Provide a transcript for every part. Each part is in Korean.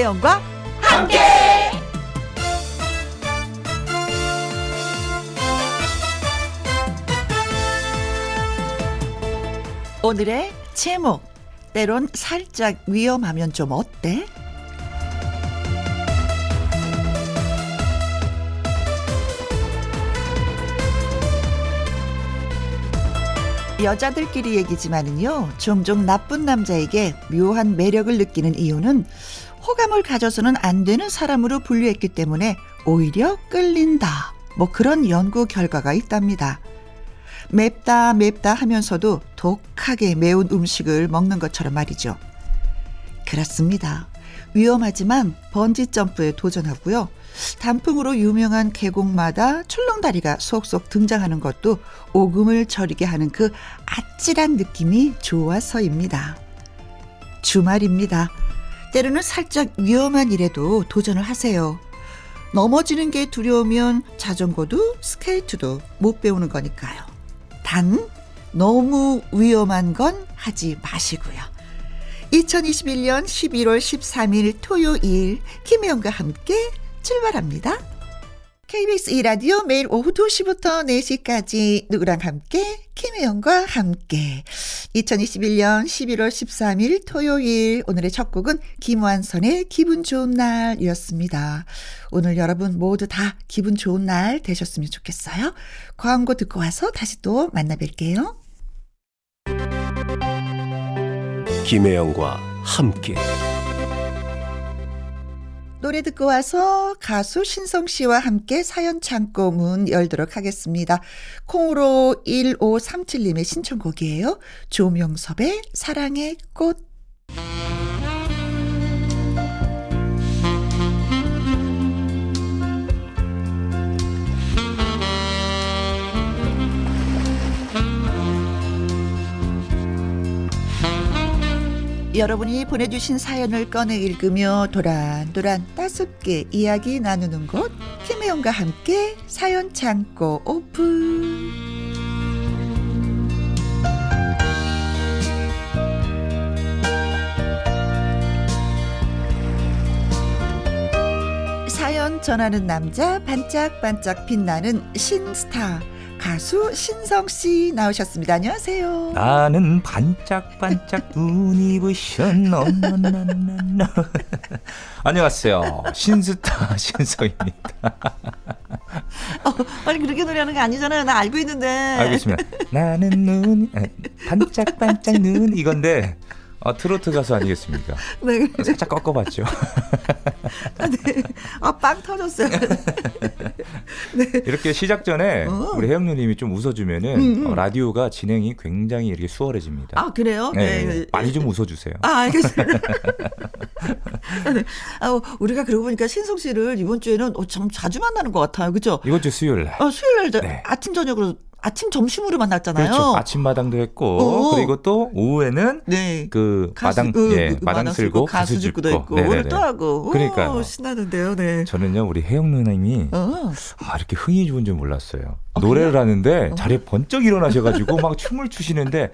김혜영과 함께. 오늘의 제목 때론 살짝 위험하면 좀 어때? 여자들끼리 얘기지만은요, 종종 나쁜 남자에게 묘한 매력을 느끼는 이유는 호감을 가져서는 안 되는 사람으로 분류했기 때문에 오히려 끌린다. 뭐 그런 연구 결과가 있답니다. 맵다 맵다 하면서도 독하게 매운 음식을 먹는 것처럼 말이죠. 그렇습니다. 위험하지만 번지 점프에 도전하고요. 단풍으로 유명한 계곡마다 출렁다리가 속속 등장하는 것도 오금을 저리게 하는 그 아찔한 느낌이 좋아서입니다. 주말입니다. 때로는 살짝 위험한 일에도 도전을 하세요. 넘어지는 게 두려우면 자전거도 스케이트도 못 배우는 거니까요. 단, 너무 위험한 건 하지 마시고요. 2021년 11월 13일 토요일 김혜영과 함께 출발합니다. KBS 2라디오 매일 오후 2시부터 4시까지 누구랑 함께 김혜영과 함께 2021년 11월 13일 토요일 오늘의 첫 곡은 김완선의 기분 좋은 날이었습니다. 오늘 여러분 모두 다 기분 좋은 날 되셨으면 좋겠어요. 광고 듣고 와서 다시 또 만나 뵐게요. 김혜영과 함께 노래 듣고 와서 가수 신성 씨와 함께 사연 창고 문 열도록 하겠습니다. 콩으로 1537님의 신청곡이에요. 조명섭의 사랑의 꽃. 여러분이 보내주신 사연을 꺼내 읽으며 도란도란 따숩게 이야기 나누는 곳 김혜영과 함께 사연 창고 오픈. 사연 전하는 남자 반짝반짝 빛나는 신스타 가수 신성 씨 나오셨습니다. 안녕하세요. 나는 반짝반짝 눈이 부셔 너너너너 안녕하세요. 신스타 신성입니다. 어, 아니 그렇게 노래하는 게 아니잖아요. 나 알고 있는데. 알고 있습니다. 나는 눈 반짝반짝 눈 이건데 아, 트로트 가수 아니겠습니까? 네. 살짝 꺾어봤죠. 아, 네. 아, 빵 터졌어요. 네. 이렇게 시작 전에 어. 우리 혜영 누님이 좀 웃어주면은 음, 음. 어, 라디오가 진행이 굉장히 이렇게 수월해집니다. 아, 그래요? 네. 네. 많이 좀 웃어주세요. 아, 알겠어요. 네. 아, 우리가 그러고 보니까 신성 씨를 이번 주에는 어, 참 자주 만나는 것 같아요. 그죠? 이번 주 수요일 날. 어, 수요일 날 네. 아침, 저녁으로 아침 점심으로 만났잖아요. 그렇죠. 아침 마당도 했고 오. 그리고 또 오후에는 네. 그 가수, 마당 그, 예, 그, 마당 쓸고 가수 죽고도 있고 오늘 또 하고 그러니까 신나는데요. 네. 저는요 우리 혜영 누나님이 어. 아 이렇게 흥이 좋은 줄 몰랐어요. 어, 노래를 그래요? 하는데 어. 자리에 번쩍 일어나셔가지고 막 춤을 추시는데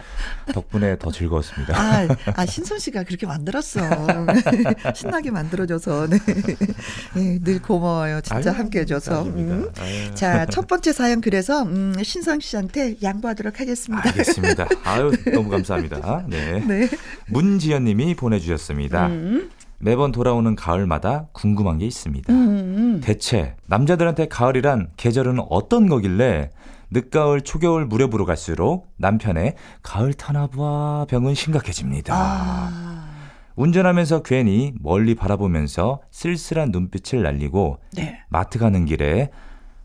덕분에 더 즐거웠습니다. 아, 아 신선 씨가 그렇게 만들었어. 신나게 만들어줘서 네. 네, 늘 고마워요. 진짜 아유, 함께 해줘서. 음. 자첫 번째 사연 그래서 음, 이수정 씨한테 양보하도록 하겠습니다. 알겠습니다. 아유, 너무 감사합니다. 네. 네. 문지연 님이 보내주셨습니다. 음. 매번 돌아오는 가을마다 궁금한 게 있습니다. 음. 대체 남자들한테 가을이란 계절은 어떤 거길래 늦가을, 초겨울 무렵으로 갈수록 남편의 가을 타나부아 병은 심각해집니다. 아. 운전하면서 괜히 멀리 바라보면서 쓸쓸한 눈빛을 날리고 네. 마트 가는 길에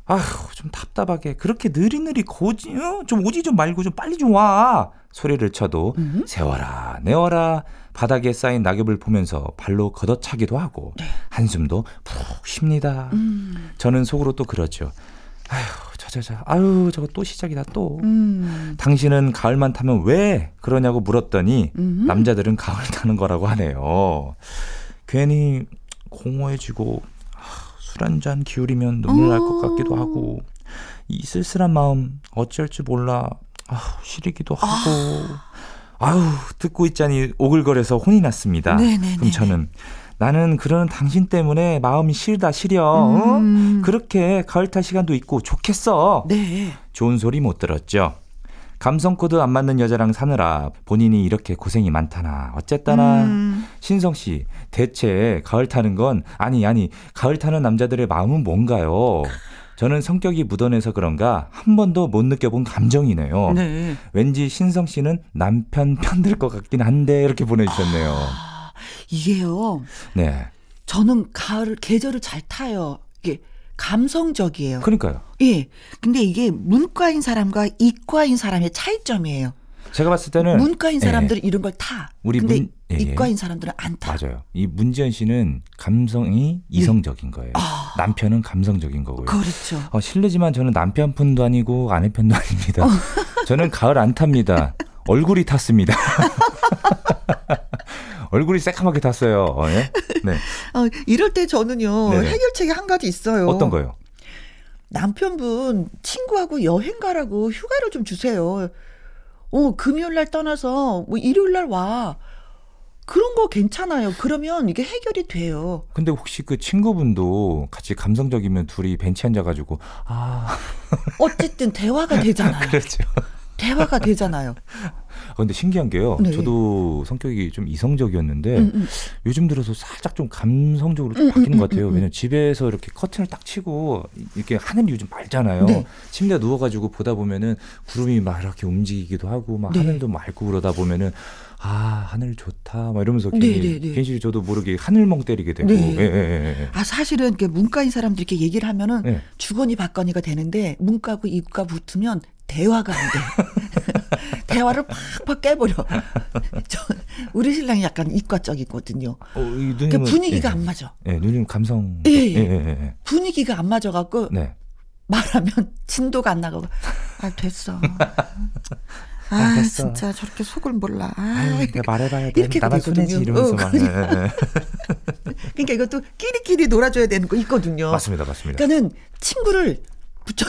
아휴, 좀 답답하게. 그렇게 느리느리 고지, 어? 좀 오지 좀 말고 좀 빨리 좀 와. 소리를 쳐도 음. 세워라, 내워라. 바닥에 쌓인 낙엽을 보면서 발로 걷어차기도 하고 네. 한숨도 푹 쉽니다. 음. 저는 속으로 또 그러죠. 아휴, 저저저, 아유, 저거 또 시작이다 또. 음. 당신은 가을만 타면 왜 그러냐고 물었더니 음. 남자들은 가을 타는 거라고 하네요. 괜히 공허해지고 술 한 잔 기울이면 눈물 날 것 같기도 하고 이 쓸쓸한 마음 어쩔 줄 몰라 아, 시리기도 하고 아. 아유 듣고 있자니 오글거려서 혼이 났습니다. 네네네네. 그럼 저는 나는 그런 당신 때문에 마음이 싫다 시려. 음. 어? 그렇게 가을 탈 시간도 있고 좋겠어. 네. 좋은 소리 못 들었죠. 감성 코드 안 맞는 여자랑 사느라 본인이 이렇게 고생이 많다나 어쨌다나 음. 신성 씨 대체 가을 타는 건 아니 아니 가을 타는 남자들의 마음은 뭔가요? 저는 성격이 무던해서 그런가 한 번도 못 느껴본 감정이네요. 네. 왠지 신성 씨는 남편 편들 것 같긴 한데 이렇게 보내주셨네요. 아, 이게요. 네. 저는 가을 계절을 잘 타요. 이게 감성적이에요. 그러니까요. 예. 근데 이게 문과인 사람과 이과인 사람의 차이점이에요. 제가 봤을 때는 문과인 사람들은 예. 이런 걸 타. 우리 근데 문, 예. 이과인 사람들은 안 타. 맞아요. 이 문지연 씨는 감성이 이성적인 거예요. 아. 남편은 감성적인 거고요. 그렇죠. 어, 실례지만 저는 남편 편도 아니고 아내 편도 아닙니다. 어. 저는 가을 안 탑니다. 얼굴이 탔습니다. 얼굴이 새까맣게 탔어요. 어, 예? 네. 어, 이럴 때 저는요 네 해결책이 한 가지 있어요. 어떤 거요? 남편분 친구하고 여행 가라고 휴가를 좀 주세요. 어 금요일 날 떠나서 뭐 일요일 날 와. 그런 거 괜찮아요. 그러면 이게 해결이 돼요. 근데 혹시 그 친구분도 같이 감성적이면 둘이 벤치 앉아가지고 아 어쨌든 대화가 되잖아요. 그렇죠. 대화가 되잖아요. 근데 신기한 게요. 네. 저도 성격이 좀 이성적이었는데 음, 음. 요즘 들어서 살짝 좀 감성적으로 좀 음, 음 바뀌는 것 음, 같아요. 음, 왜냐면 집에서 이렇게 커튼을 딱 치고 이렇게 하늘이 요즘 맑잖아요. 네. 침대에 누워가지고 보다 보면은 구름이 막 이렇게 움직이기도 하고 막 네. 하늘도 맑고 그러다 보면은 아 하늘 좋다 막 이러면서 괜히, 네, 네, 네. 괜히 저도 모르게 하늘멍 때리게 되고. 네. 예, 예, 예, 예. 아 사실은 문과인 사람들이 이렇게 얘기를 하면은 예. 주거니 받거니가 되는데 문과고 이과 붙으면 대화가 안 돼. 대화를 팍팍 깨버려. 저, 우리 신랑이 약간 이과적이거든요. 어, 그러니까 분위기가 예, 안 맞아. 예, 누님 감성. 예, 예, 예, 예. 분위기가 안 맞아갖고 네. 말하면 진도가 안 나가고 아 됐어. 아, 아 진짜 저렇게 속을 몰라. 아, 아유, 말해봐야 돼. 이렇게 나만 손해지 이러면서 어, 막. 그러니까. 그러니까 이것도 끼리끼리 놀아줘야 되는 거 있거든요. 맞습니다, 맞습니다. 그러니까는 친구를 붙여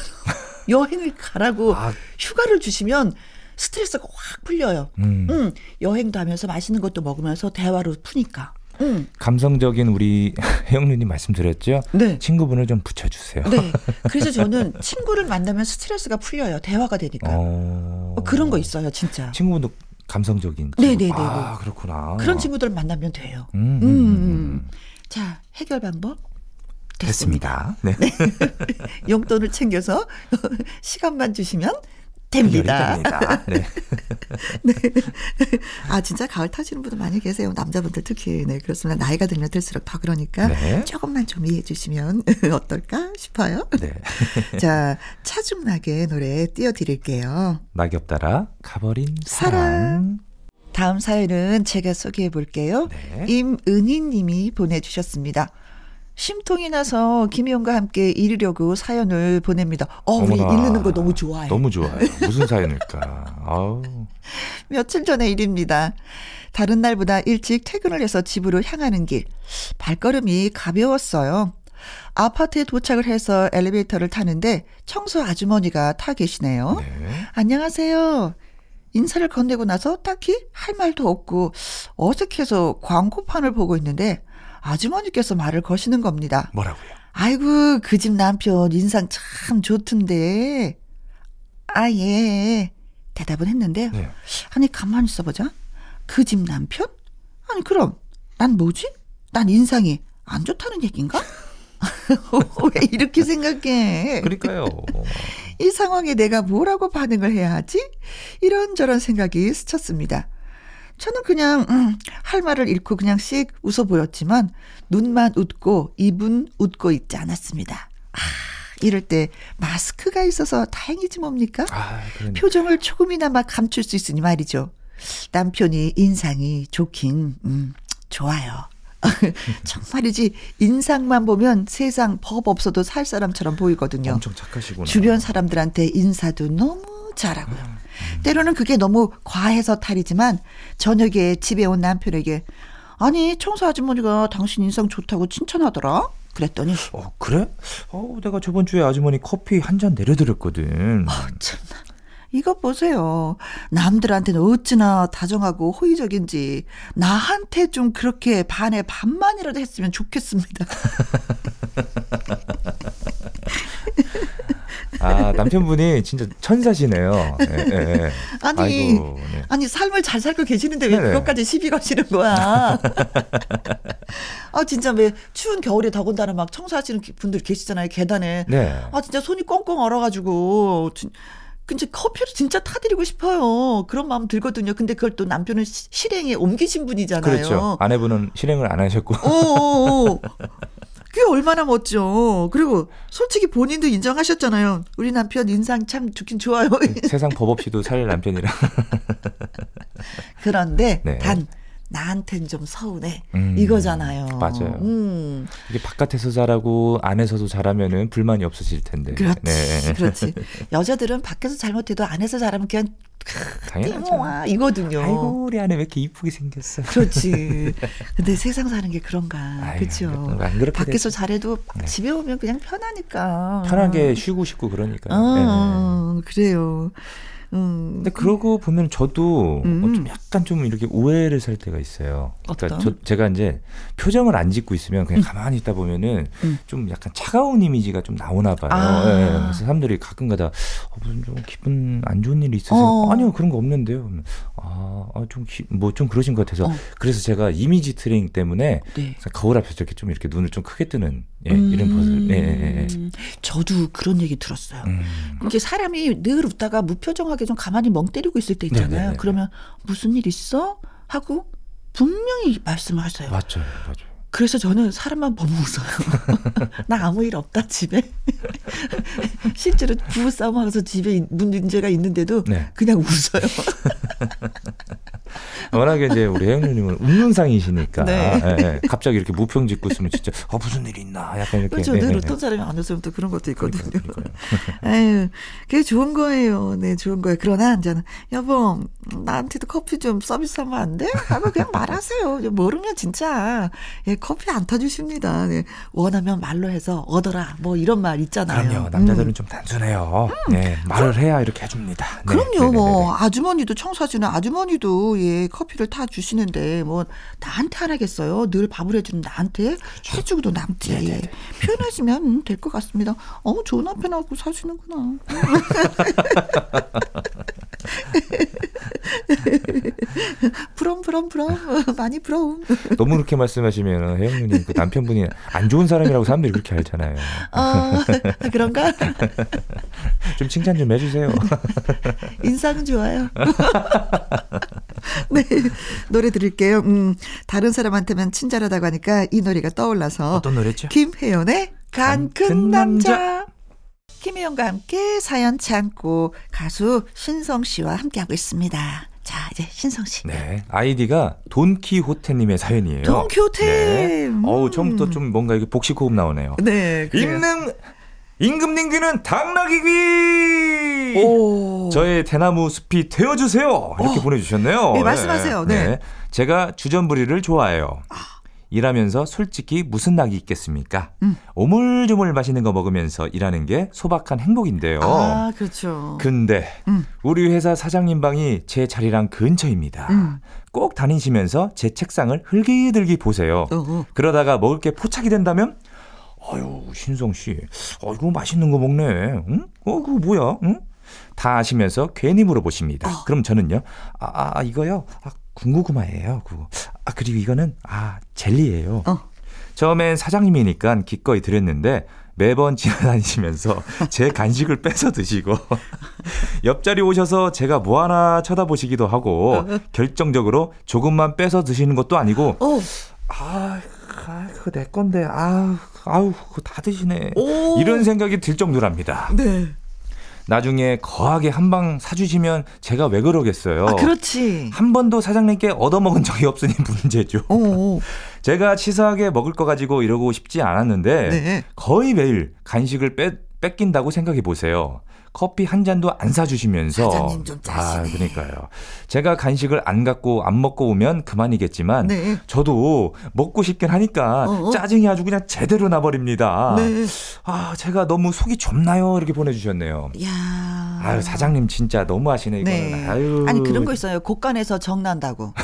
여행을 가라고 아. 휴가를 주시면 스트레스가 확 풀려요. 음. 음. 여행도 하면서 맛있는 것도 먹으면서 대화로 푸니까. 음. 감성적인 우리 혜영 누님 말씀드렸죠? 네. 친구분을 좀 붙여주세요. 네. 그래서 저는 친구를 만나면 스트레스가 풀려요. 대화가 되니까. 어... 어 그런 거 있어요, 진짜. 친구분도 감성적인. 네네네. 네, 네, 아, 그렇구나. 그런 친구들 만나면 돼요. 음, 음, 음, 음. 자, 해결 방법. 됐습니다. 네. 네. 용돈을 챙겨서 시간만 주시면 됩니다. 됩니다. 네. 네. 아, 진짜 가을 타시는 분들 많이 계세요. 남자분들 특히. 네, 그렇습니다. 나이가 들면 들수록 더 그러니까 네. 조금만 좀 이해해 주시면 어떨까 싶어요. 네. 자, 차중락의 노래 띄워드릴게요. 낙엽 따라 가버린 사랑. 사랑. 다음 사연은 제가 소개해 볼게요. 네. 임은희 님이 보내주셨습니다. 심통이 나서 김희영과 함께 읽으려고 사연을 보냅니다. 어, 우리 읽는 거 너무 좋아요. 너무 좋아요. 무슨 사연일까? 아우. 며칠 전의 일입니다. 다른 날보다 일찍 퇴근을 해서 집으로 향하는 길. 발걸음이 가벼웠어요. 아파트에 도착을 해서 엘리베이터를 타는데 청소 아주머니가 타 계시네요. 네. 안녕하세요. 인사를 건네고 나서 딱히 할 말도 없고 어색해서 광고판을 보고 있는데 아주머니께서 말을 거시는 겁니다. 뭐라고요? 아이고, 그 집 남편 인상 참 좋던데. 아, 예. 대답은 했는데, 네. 아니, 가만히 있어보자. 그 집 남편? 아니, 그럼, 난 뭐지? 난 인상이 안 좋다는 얘기인가? 왜 이렇게 생각해? 그러니까요. 이 상황에 내가 뭐라고 반응을 해야 하지? 이런저런 생각이 스쳤습니다. 저는 그냥 음, 할 말을 잃고 그냥 씩 웃어 보였지만 눈만 웃고 입은 웃고 있지 않았습니다. 아, 이럴 때 마스크가 있어서 다행이지 뭡니까? 아, 표정을 조금이나마 감출 수 있으니 말이죠. 남편이 인상이 좋긴 음, 좋아요. 정말이지 인상만 보면 세상 법 없어도 살 사람처럼 보이거든요. 엄청 착하시구나. 주변 사람들한테 인사도 너무 잘하고요. 음. 때로는 그게 너무 과해서 탈이지만 저녁에 집에 온 남편에게 아니 청소 아주머니가 당신 인상 좋다고 칭찬하더라. 그랬더니 어 그래? 어 내가 저번 주에 아주머니 커피 한 잔 내려드렸거든. 어 참나 이것 보세요. 남들한테는 어찌나 다정하고 호의적인지 나한테 좀 그렇게 반에 반만이라도 했으면 좋겠습니다. 아, 남편분이 진짜 천사시네요. 네, 네. 아니, 아이고, 네. 아니, 삶을 잘 살고 계시는데 왜 네네. 그것까지 시비 거시는 거야? 아, 진짜 왜 추운 겨울에 더군다나 막 청소하시는 분들 계시잖아요, 계단에. 네. 아, 진짜 손이 꽁꽁 얼어가지고. 근데 커피를 진짜 타드리고 싶어요. 그런 마음 들거든요. 근데 그걸 또 남편은 시, 실행에 옮기신 분이잖아요. 그렇죠. 아내분은 실행을 안 하셨고. 어. 그게 얼마나 멋져. 그리고 솔직히 본인도 인정하셨잖아요. 우리 남편 인상 참 좋긴 좋아요. 네, 세상 법 없이도 살 남편이라. 그런데 네. 단 나한텐 좀 서운해. 음, 이거잖아요. 맞아요. 음. 이게 바깥에서 잘하고 안에서도 잘하면은 불만이 없으실 텐데. 그렇지. 네. 그렇지. 여자들은 밖에서 잘못해도 안에서 잘하면 그냥 당연하죠. 이거든요. 아이고 우리 아내 왜 이렇게 이쁘게 생겼어. 그렇지. 근데 세상 사는 게 그런가. 그렇죠. 밖에서 되지. 잘해도 네. 집에 오면 그냥 편하니까. 편하게 쉬고 싶고 그러니까. 어, 네. 그래요. 음. 근데 그러고 보면 저도 어, 음. 좀 약간 좀 이렇게 오해를 살 때가 있어요. 그러니까 저, 제가 이제 표정을 안 짓고 있으면 그냥 음. 가만히 있다 보면은 음. 좀 약간 차가운 이미지가 좀 나오나 봐요. 아. 예, 예. 그래서 사람들이 가끔가다 어, 무슨 좀 기분 안 좋은 일이 있으세요? 어. 아니요 그런 거 없는데요. 아, 아 좀 뭐 좀 그러신 것 같아서 어. 그래서 제가 이미지 트레이닝 때문에 네. 거울 앞에서 이렇게 좀 이렇게 눈을 좀 크게 뜨는 예, 이런 버릇. 예, 예, 예. 저도 그런 얘기 들었어요. 음. 이게 사람이 늘 웃다가 무표정하게 좀 가만히 멍 때리고 있을 때 있잖아요. 네네네. 그러면 무슨 일 있어? 하고 분명히 말씀을 하세요. 맞아요, 맞아요. 그래서 저는 사람만 보면 웃어요. 나 아무 일 없다 집에. 실제로 부부싸움 하면서 집에 문제가 있는데도 네. 그냥 웃어요. 워낙에 이제 우리 혜영님은 웃는 상이시니까 네. 예, 예. 갑자기 이렇게 무평 짓고 있으면 진짜 어 무슨 일이 있나 약간 이렇게 그렇죠. 늘 어떤 사람이 안 웃으면 또 그런 것도 있거든요. 아유, 그게 좋은 거예요. 네, 좋은 거예요. 그러나 이제는 여보 나한테도 커피 좀 서비스하면 안 돼? 하고 그냥 말하세요. 모르면 진짜 예, 커피 안 타주십니다. 네. 원하면 말로 해서 얻어라. 뭐 이런 말 있잖아요. 그럼요. 남자들은 음. 좀 단순해요. 음. 네, 말을 해야 이렇게 해줍니다. 네. 그럼요. 뭐 아주머니도 청소하시는 아주머니도 예 커피 를 타 주시는데 뭐 나한테 하라겠어요. 늘 밥을 해주는 나한테 그렇죠. 해주고도 남지. 네네네. 표현하시면 될 것 같습니다. 어 좋은 남편하고 사시는구나. 부럼 부럼 부럼 많이 부러움. 너무 그렇게 말씀하시면 혜영님 그 남편분이 안 좋은 사람이라고 사람들이 그렇게 알잖아요. 어, 그런가? 좀 칭찬 좀 해주세요. 인상은 좋아요. 네 노래 드릴게요. 음, 다른 사람한테만 친절하다고 하니까 이 노래가 떠올라서 어떤 노래죠? 김혜연의 간 큰 남자. 김혜영과 함께 사연 참고 가수 신성 씨와 함께하고 있습니다. 자, 이제 신성 씨. 네. 아이디가 돈키호테 님의 사연이에요. 돈키호테. 네. 음. 어우, 처음부터 좀 뭔가 이게 복식 호흡 나오네요. 네. 임금, 임금님 귀는 당나귀 귀! 오. 저의 대나무 숲이 되어 주세요. 이렇게 오. 보내 주셨네요. 네, 말씀하세요. 네. 네. 제가 주전부리를 좋아해요. 아. 일하면서 솔직히 무슨 낙이 있겠습니까? 음. 오물조물 맛있는 거 먹으면서 일하는 게 소박한 행복인데요. 아, 그렇죠. 근데 음. 우리 회사 사장님 방이 제 자리랑 근처입니다. 음. 꼭 다니시면서 제 책상을 흘기들기 보세요. 어허. 그러다가 먹을 게 포착이 된다면 아유, 신성 씨. 어, 이거 맛있는 거 먹네. 응? 어, 그거 뭐야? 응? 다 아시면서 괜히 물어보십니다. 어. 그럼 저는요. 아, 아 이거요. 아, 군고구마예요. 그거. 아 그리고 이거는 아 젤리예요. 어. 처음엔 사장님이니까 기꺼이 드렸는데 매번 지나다니시면서 제 간식을 뺏어 드시고 옆자리 오셔서 제가 뭐 하나 쳐다보시기도 하고 어. 결정적으로 조금만 뺏어 드시는 것도 아니고 어. 아, 아 그거 내 건데 아우 아우 그거 다 드시네 오. 이런 생각이 들 정도랍니다. 네. 나중에 거하게 한 방 사주시면 제가 왜 그러겠어요. 아, 그렇지. 한 번도 사장님께 얻어먹은 적이 없으니 문제죠. 오. 제가 치사하게 먹을 거 가지고 이러고 싶지 않았는데 네. 거의 매일 간식을 빼 뺏긴다고 생각해 보세요. 커피 한 잔도 안 사주시면서 사장님 좀 짜시네. 아 그러니까요. 제가 간식을 안 갖고 안 먹고 오면 그만이겠지만 네. 저도 먹고 싶긴 하니까 어어. 짜증이 아주 그냥 제대로 나버립니다. 네. 아 제가 너무 속이 좁나요? 이렇게 보내주셨네요. 야. 아유 사장님 진짜 너무하시네 이거는. 네. 아유. 아니 그런 거 있어요. 곳간에서 정 난다고.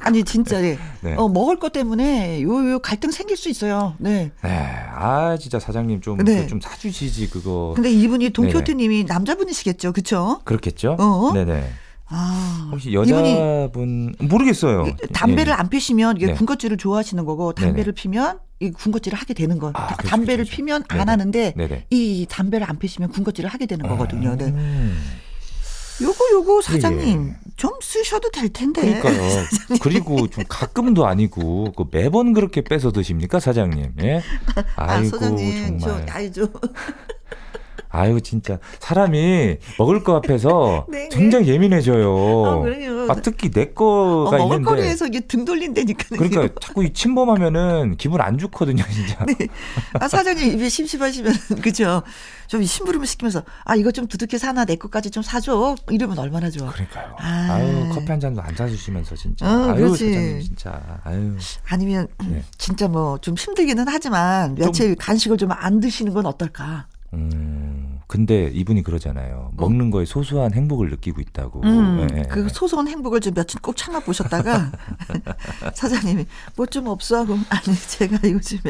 아니 진짜 네. 네. 어, 먹을 것 때문에 요 요 갈등 생길 수 있어요. 네. 네. 아 진짜 사장님 좀 네. 좀 사주시지 그거. 근데 이분이 동키호테님이 남자분이시겠죠, 그렇죠? 그렇겠죠? 어? 네네. 아. 혹시 여자분 모르겠어요. 담배를 예. 안 피시면 이게 네. 군것질을 좋아하시는 거고 담배를 피면 이 군것질을 하게 되는 거. 아, 다- 그렇죠, 담배를 그렇죠. 피면 네네. 안 하는데 네네. 이 담배를 안 피시면 군것질을 하게 되는 거거든요. 네. 음. 요거 요거 사장님 좀 쓰셔도 될 텐데. 예. 그러니까요. 그리고 좀 가끔도 아니고 그 매번 그렇게 뺏어 드십니까 사장님? 예? 아, 아이고 사장님, 정말. 저, 아이, 저. 아유 진짜 사람이 먹을 거 앞에서 네, 네. 굉장히 예민해져요. 아, 그래요. 아, 특히 내 거가 어, 있는데. 먹을거리에서 이게 등 돌린다니까요. 그러니까 자꾸 이 침범하면은 기분 안 좋거든요, 진짜. 아, 사장님 입에 심심하시면, 그죠? 좀 심부름을 시키면서, 아, 이거 좀 두둑히 사나, 내 것까지 좀 사줘. 이러면 얼마나 좋아. 그러니까요. 아. 아. 유 커피 한 잔도 안 사주시면서 진짜. 어, 아유 그렇지. 사장님 진짜. 아유. 아니면, 네. 진짜 뭐, 좀 힘들기는 하지만, 며칠 간식을 좀 안 드시는 건 어떨까? 음. 근데 이분이 그러잖아요. 먹는 거에 소소한 행복을 느끼고 있다고. 음, 예, 예, 그 예. 소소한 행복을 좀 며칠 꼭 참아 보셨다가 사장님이 뭐 좀 없어 하고 아니 제가 요즘에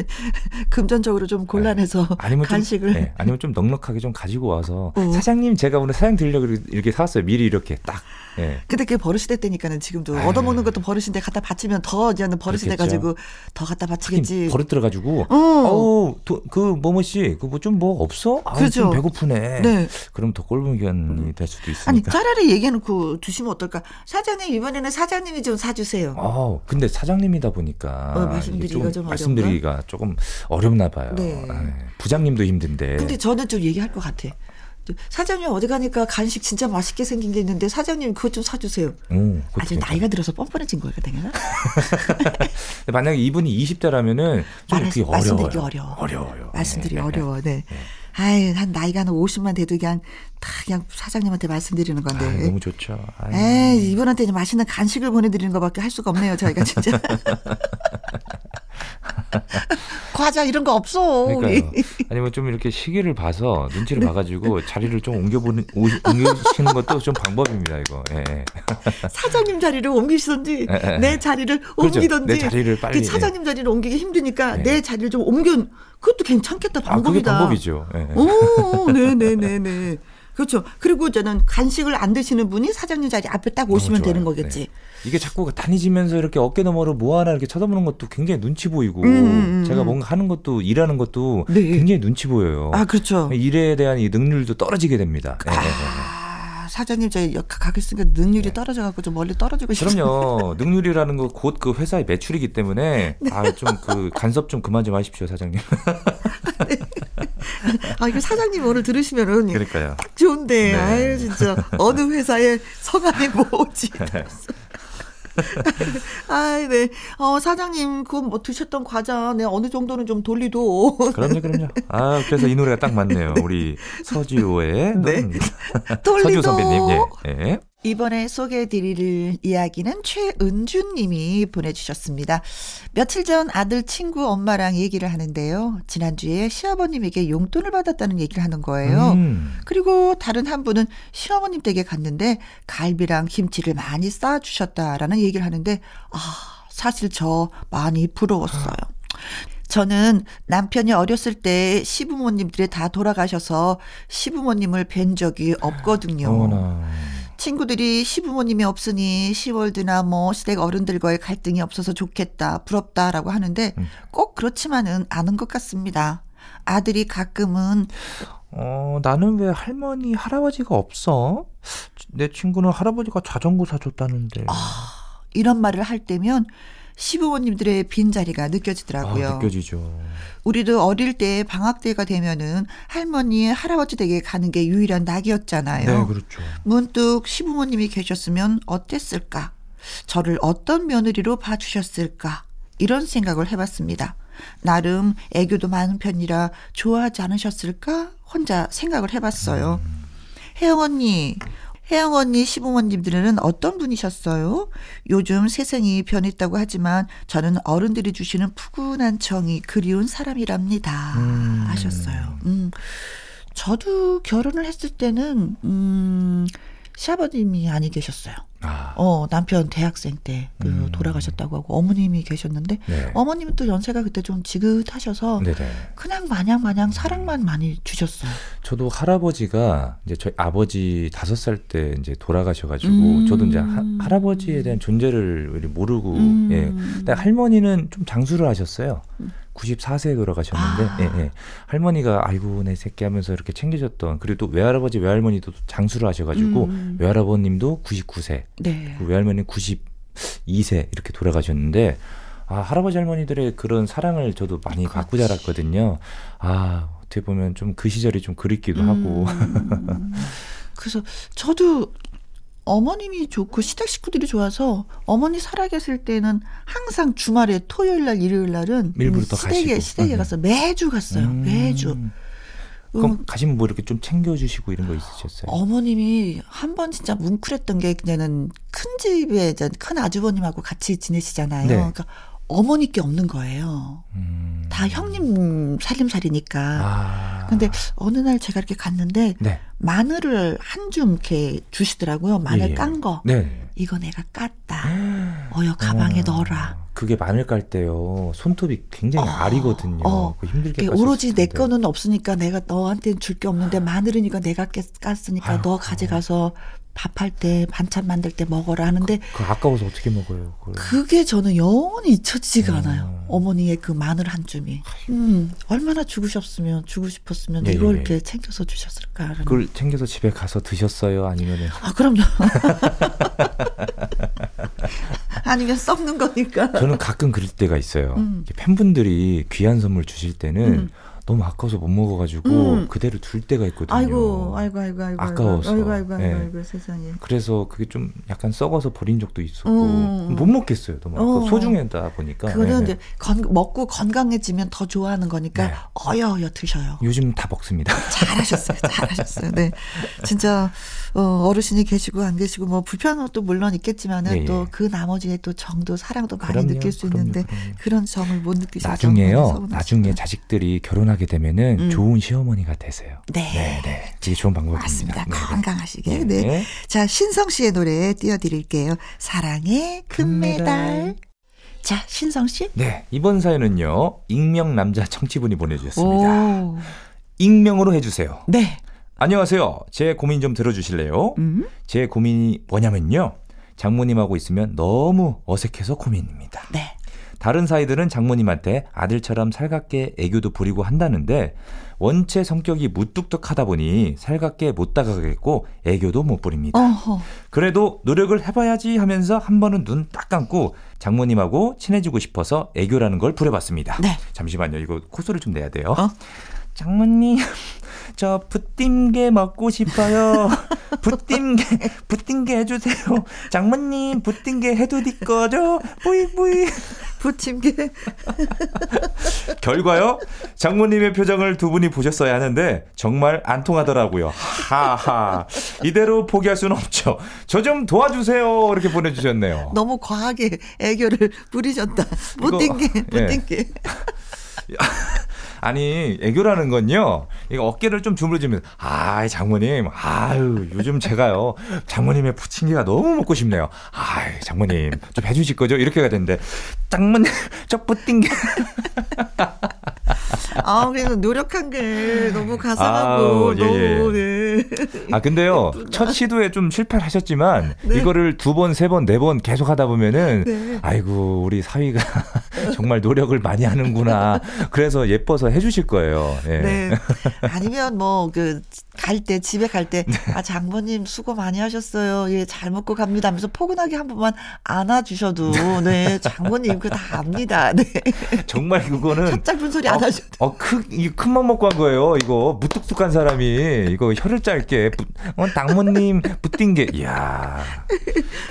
금전적으로 좀 곤란해서 아니면 좀, 간식을 예, 아니면 좀 넉넉하게 좀 가지고 와서 어. 사장님 제가 오늘 사장 드리려고 이렇게 사왔어요. 미리 이렇게 딱. 예. 근데 그게 버릇이 됐다니까는 지금도 아유. 얻어먹는 것도 버릇인데 갖다 바치면 더 이제는 버릇이 그렇겠죠. 돼가지고 더 갖다 바치겠지. 버릇 들어가지고 어. 어우 도- 그 뭐뭐 씨그 뭐 좀뭐 없어? 아, 그죠. 좀 배고프네. 네. 그럼 더 꼴불견이 될 수도 아니 있으니까. 차라리 얘기해놓고 주시면 어떨까? 사장님 이번에는 사장님이 좀 사주세요. 어, 근데 사장님이다 보니까 어, 말씀드리기가 좀 말씀드리기가 조금 어렵나 봐요. 네. 아, 부장님도 힘든데. 근데 저는 좀 얘기할 것 같아. 사장님 어디 가니까 간식 진짜 맛있게 생긴 게 있는데 사장님 그것 좀 사주세요. 오, 그것도 아주. 나이가 들어서 뻔뻔해진 되나? 근데 만약에 이분이 20대라면은 좀 그게 어려워요. 말씀드리기 어려워. 어려워요. 말씀드리기 네, 네, 어려워. 네. 아유, 한 나이가 한 50만 돼도 그냥 다 그냥 사장님한테 말씀드리는 네. 건데. 아, 너무 좋죠. 아유. 에이, 이분한테 이제 맛있는 간식을 보내드리는 것밖에 할 수가 없네요, 저희가 진짜. 과자 이런 거 없어. 그러니까요. 우리. 아니면 좀 이렇게 시기를 봐서 눈치를 봐가지고 자리를 좀 옮겨보는 오- 옮기시는 것도 좀 방법입니다. 이거. 예, 예. 사장님 자리를 옮기시던지 에, 에, 에. 내 자리를 그렇죠. 옮기던지 내 자리를 빨리, 그 사장님 자리를 옮기기 힘드니까 네. 내 자리를 좀 옮겨 그것도 괜찮겠다 아, 방법이다. 방법이죠. 예, 예. 오, 네 네 네 네. 그렇죠. 그리고 저는 간식을 안 드시는 분이 사장님 자리 앞에 딱 오시면. 되는 거겠지. 네. 이게 자꾸 다니시면서 이렇게 어깨 너머로 뭐 하나 이렇게 쳐다보는 것도 굉장히 눈치 보이고 음, 음, 제가 음. 뭔가 하는 것도 일하는 것도 네. 굉장히 눈치 보여요. 아, 그렇죠. 일에 대한 이 능률도 떨어지게 됩니다. 예, 예, 예. 아, 사장님 저희 가겠으니까 능률이 떨어져 갖고 좀 멀리 떨어지고 싶어요. 네. 그럼요. 능률이라는 거 곧 그 회사의 매출이기 때문에 네. 아좀 그 간섭 좀 그만 좀 하십시오, 사장님. 아, 이거 사장님 오늘 들으시면은 그러니까요. 딱 좋은데. 네. 아유, 진짜. 어느 회사에 성함이 뭐지? 아이, 네. 어, 사장님, 그 뭐 드셨던 과자, 네, 어느 정도는 좀 돌리도. 그럼요, 그럼요. 아, 그래서 이 노래가 딱 맞네요. 우리 서지호의 네. 넌- 돌리도. 서지호 선배님. 예. 예. 이번에 소개해드릴 이야기는 최은준 님이 보내주셨습니다. 며칠 전 아들 친구 엄마랑 얘기를 하는데요. 지난주에 시아버님에게 용돈을 받았다는 얘기를 하는 거예요. 음. 그리고 다른 한 분은 시어머님 댁에 갔는데 갈비랑 김치를 많이 싸주셨다라는 얘기를 하는데, 아, 사실 저 많이 부러웠어요. 저는 남편이 어렸을 때 시부모님들이 다 돌아가셔서 시부모님을 뵌 적이 없거든요. 어머나. 친구들이 시부모님이 없으니 시월드나 뭐 시댁 어른들과의 갈등이 없어서 좋겠다, 부럽다라고 하는데 음. 꼭 그렇지만은 않은 것 같습니다. 아들이 가끔은 어, 나는 왜 할머니, 할아버지가 없어? 내 친구는 할아버지가 자전거 사줬다는데. 이런 말을 할 때면 시부모님들의 빈자리가 느껴지더라고요. 아, 느껴지죠. 우리도 어릴 때 방학 때가 되면은 할머니, 할아버지 댁에 가는 게 유일한 낙이었잖아요. 네, 그렇죠. 문득 시부모님이 계셨으면 어땠을까? 저를 어떤 며느리로 봐주셨을까? 이런 생각을 해봤습니다. 나름 애교도 많은 편이라 좋아하지 않으셨을까? 혼자 생각을 해봤어요. 음. 혜영 언니, 혜영 언니 시부모님들은 어떤 분이셨어요? 요즘 세상이 변했다고 하지만 저는 어른들이 주시는 푸근한 정이 그리운 사람이랍니다. 음. 하셨어요. 음. 저도 결혼을 했을 때는, 음, 시아버님이 아니 계셨어요. 아. 어, 남편 대학생 때그 음. 돌아가셨다고 하고 어머님이 계셨는데 네. 어머님은 또 연세가 그때 좀 지긋하셔서 네네. 그냥 마냥 마냥 사랑만 많이 주셨어요. 저도 할아버지가 이제 저희 아버지 다섯 살 때 이제 돌아가셔가지고 음. 저도 이제 하, 할아버지에 대한 존재를 모르고 음. 예. 할머니는 좀 장수를 하셨어요. 음. 94세에 돌아가셨는데 아. 예, 예. 할머니가 아이고 내 새끼 하면서 이렇게 챙겨줬던 그리고 또 외할아버지 외할머니도 장수를 하셔가지고 음. 외할아버님도 99세 네. 그 외할머니 92세 이렇게 돌아가셨는데 아 할아버지 할머니들의 그런 사랑을 저도 많이 그렇지. 받고 자랐거든요. 아 어떻게 보면 좀 그 시절이 좀 그립기도 음. 하고. 그래서 저도 어머님이 좋고 시댁 식구들이 좋아서 어머니 살아계실 때는 항상 주말에 토요일 날 일요일 날은 일부러 시댁에 가시고. 시댁에 가서 매주 갔어요. 음. 매주. 그럼 음, 가시면 뭐 이렇게 좀 챙겨주시고 이런 거 있으셨어요? 어머님이 한 번 진짜 뭉클했던 게 그냥은 큰 집에 큰 아주버님하고 같이 지내시잖아요. 네. 그러니까 어머니께 없는 거예요. 음. 다 형님 살림살이니까. 아. 근데 어느 날 제가 이렇게 갔는데 네. 마늘을 한 줌 이렇게 주시더라고요. 마늘 예. 예. 깐 거. 네. 이거 내가 깠다. 어여 가방에 어. 넣어라. 그게 마늘 깔 때요 손톱이 굉장히 어, 아리거든요. 어. 힘들게 오로지 내 거는 없으니까 내가 너한테 줄 게 없는데 마늘이니까 내가 깠으니까 아유, 너 가져가서 밥할 때 반찬 만들 때 먹어라 하는데 그, 그 아까워서 어떻게 먹어요? 그걸. 그게 저는 영원히 잊혀지지가 음. 않아요. 어머니의 그 마늘 한 줌이. 음, 얼마나 주고 싶으면 주고 싶었으면 예, 이걸 예. 이렇게 챙겨서 주셨을까? 그걸 챙겨서 집에 가서 드셨어요? 아니면은 아 그럼요. 아니면 썩는 거니까. 저는 가끔 그럴 때가 있어요. 음. 팬분들이 귀한 선물 주실 때는 음. 너무 아까워서 못 먹어가지고 음. 그대로 둘 때가 있거든요. 아이고, 아이고, 아이고, 아이고. 아까워서. 아이고, 아이고, 아이고, 네. 아이고, 세상에. 그래서 그게 좀 약간 썩어서 버린 적도 있었고 음. 못 먹겠어요. 너무 어. 소중하다 보니까. 그거는 네. 이제 건, 먹고 건강해지면 더 좋아하는 거니까 네. 어여어여 드셔요. 요즘 다 먹습니다. 잘하셨어요, 잘하셨어요. 네, 진짜 어, 어르신이 계시고 안 계시고 뭐 불편한 것도 물론 있겠지만은 예, 예. 또그 나머지에 또 정도 사랑도 많이 그럼요, 느낄 수 그럼요, 있는데 그럼요. 그런 정을 못 느끼셔서 나중에요. 나중에 자식들이 결혼하 게 되면은 음. 좋은 시어머니가 되세요. 네, 네, 네. 되게 좋은 방법입니다. 맞습니다. 네, 네. 건강하시게. 네. 네. 자 신성 씨의 노래 띄워드릴게요. 사랑의 금메달. 금메달. 자, 신성 씨. 네, 이번 사연은요. 익명 남자 청취분이 보내주셨습니다. 오. 익명으로 해주세요. 네. 안녕하세요. 제 고민 좀 들어주실래요? 음? 제 고민이 뭐냐면요. 장모님하고 있으면 너무 어색해서 고민입니다. 네. 다른 사이들은 장모님한테 아들처럼 살갑게 애교도 부리고 한다는데 원체 성격이 무뚝뚝하다 보니 살갑게 못 다가가겠고 애교도 못 부립니다. 어허. 그래도 노력을 해봐야지 하면서 한 번은 눈 딱 감고 장모님하고 친해지고 싶어서 애교라는 걸 부려봤습니다. 네. 잠시만요. 이거 콧소리 좀 내야 돼요. 어? 장모님 저 부침개 먹고 싶어요. 부침개, 부침개 해주세요. 장모님, 부침개 해도 될 거죠? 뿌이 뿌이. 부침개. 결과요? 장모님의 표정을 두 분이 보셨어야 하는데 정말 안 통하더라고요. 하하. 이대로 포기할 수는 없죠. 저 좀 도와주세요. 이렇게 보내주셨네요. 너무 과하게 애교를 부리셨다. 부침개, 부침개. 예. 아니 애교라는 건요. 이거 어깨를 좀 주무르지면 아 장모님 아유 요즘 제가요 장모님의 부침개가 너무 먹고 싶네요. 아 장모님 좀 해주실 거죠? 이렇게 가야 되는데 장모님 저 부침개 아, 그래서 노력한 게 너무 가상하고 아, 예, 예. 너무 네. 아 근데요 첫 시도에 좀 실패를 하셨지만 네. 이거를 두 번, 세 번, 네 번 계속 하다 보면은 네. 아이고 우리 사위가 정말 노력을 많이 하는구나. 그래서 예뻐서 해 주실 거예요. 예. 네. 아니면 뭐 그 갈 때 집에 갈 때아 네. 장모님 수고 많이 하셨어요. 예, 잘 먹고 갑니다. 하면서 포근하게 한 번만 안아 주셔도 네 장모님 그거 다 압니다. 네. 정말 그거는 짝짝분 소리 안 어, 하셔도. 어, 크, 이 큰맘 먹고 한 거예요. 이거 무뚝뚝한 사람이 이거 혀를 짧게 부, 어, 당모님 붙인 게 이야.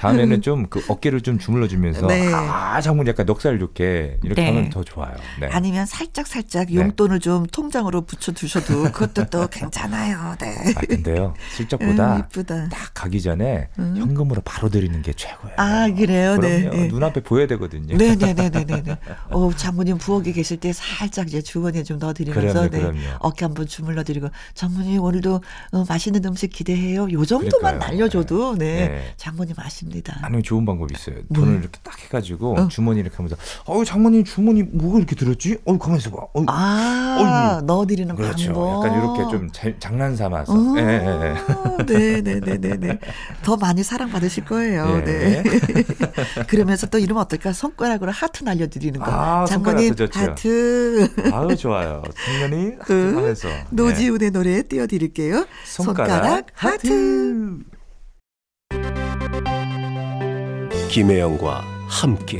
다음에는 좀 그 어깨를 좀 주물러 주면서 네. 아 장모님 약간 넉살 좋게 이렇게 네. 하면 더 좋아요. 네. 아니면 살짝 살짝 용돈을 좀 통장으로 붙여 두셔도 그것도 또 괜찮아요. 네. 아 근데요 슬쩍보다 음. 딱 가기 전에 음. 현금으로 바로 드리는 게 최고예요. 아 그래요. 네. 네. 눈앞에 보여야 되거든요. 네네네네네. 네, 네, 네, 어 장모님 부엌에 계실 때 살짝 이제 주머니 에 좀 넣어드리면서 그럼요, 네. 그럼요. 어깨 한번 주물러드리고 장모님 오늘도 어, 맛있는 음식 기대해요. 요 정도만 그러니까요. 날려줘도 네. 장모님 아십니다. 아니면 좋은 방법이 있어요. 돈을 이렇게 딱 해가지고 어. 주머니 이렇게 하면서 어우 장모님 주머니 뭐가 이렇게 들었지? 어우 가만 있어봐. 어이, 아 어이. 넣어드리는 그렇죠. 방법. 약간 이렇게 좀 자, 장난 삼아서. 어. 네, 네, 네, 네, 네, 네. 더 많이 사랑받으실 거예요. 네. 네. 그러면서 또 이러면 어떨까? 손가락으로 하트 날려드리는 거. 아, 장모님 하트. 아유 좋 아요. 장모님 하트 그, 하면서. 노지훈의 노래 띄워드릴게요. 손가락, 손가락 하트. 하트. 김혜영과 함께.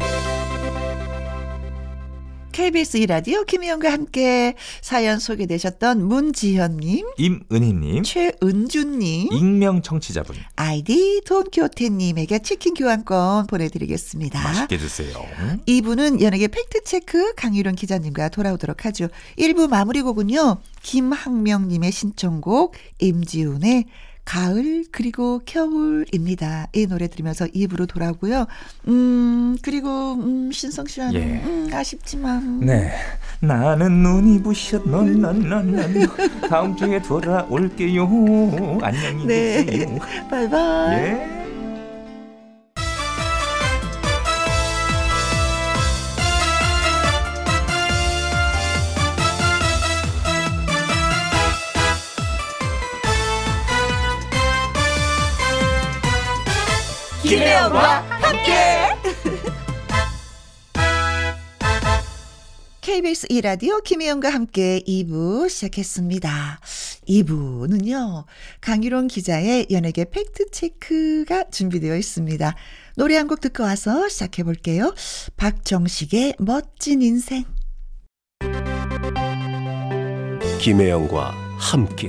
KBS 2라디오 김혜영과 함께 사연 소개되셨던 문지현님, 임은희님, 최은주님, 익명 청취자분, 아이디 돈키호테님에게 치킨 교환권 보내드리겠습니다. 맛있게 드세요. 이분은 연예계 팩트체크 강유론 기자님과 돌아오도록 하죠. 1부 마무리 곡은요, 김학명님의 신청곡, 임지훈의 가을 그리고 겨울입니다. 이 노래 들으면서 입으로 돌아오고요. 음 그리고 음 신성 씨와는 예. 음, 아쉽지만 네 나는 눈이 부셔 넌넌넌넌 다음 주에 돌아올게요 안녕히 네. 계세요. 바이바이. 예. 김혜영과 함께. KBS 이라디오 김혜영과 함께 2부 시작했습니다. 2부는요, 강유론 기자의 연예계 팩트체크가 준비되어 있습니다. 노래 한 곡 듣고 와서 시작해 볼게요. 박정식의 멋진 인생. 김혜영과 함께.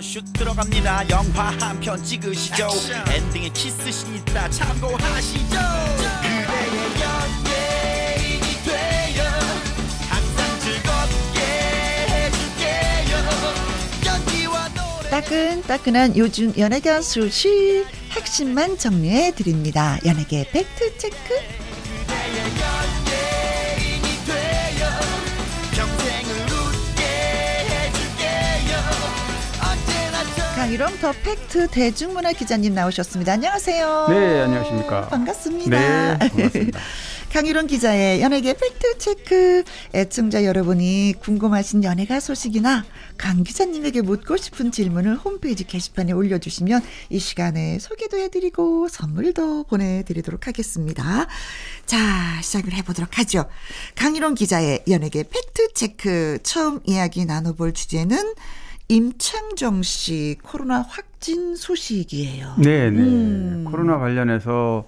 슛 들어갑니다. 영화 한 편 찍으시죠. 엔딩에 키스신 있다. 참고하시죠. 그대의 연예인이 되어 항상 즐겁게 해줄게요. 연기와 노래. 따끈따끈한 요즘 연예계 소식 핵심만 정리해 드립니다. 연예계 팩트 체크. 강 일홍 더 팩트 대중문화 기자님 나오셨습니다. 안녕하세요. 네, 안녕하십니까. 반갑습니다. 네, 반갑습니다. 강일홍 기자의 연예계 팩트 체크. 애청자 여러분이 궁금하신 연예가 소식이나 강 기자님에게 묻고 싶은 질문을 홈페이지 게시판에 올려주시면 이 시간에 소개도 해드리고 선물도 보내드리도록 하겠습니다. 자, 시작을 해보도록 하죠. 강일홍 기자의 연예계 팩트 체크 처음 이야기 나눠볼 주제는 임창정 씨 코로나 확 확진 소식이에요. 네, 네. 음. 코로나 관련해서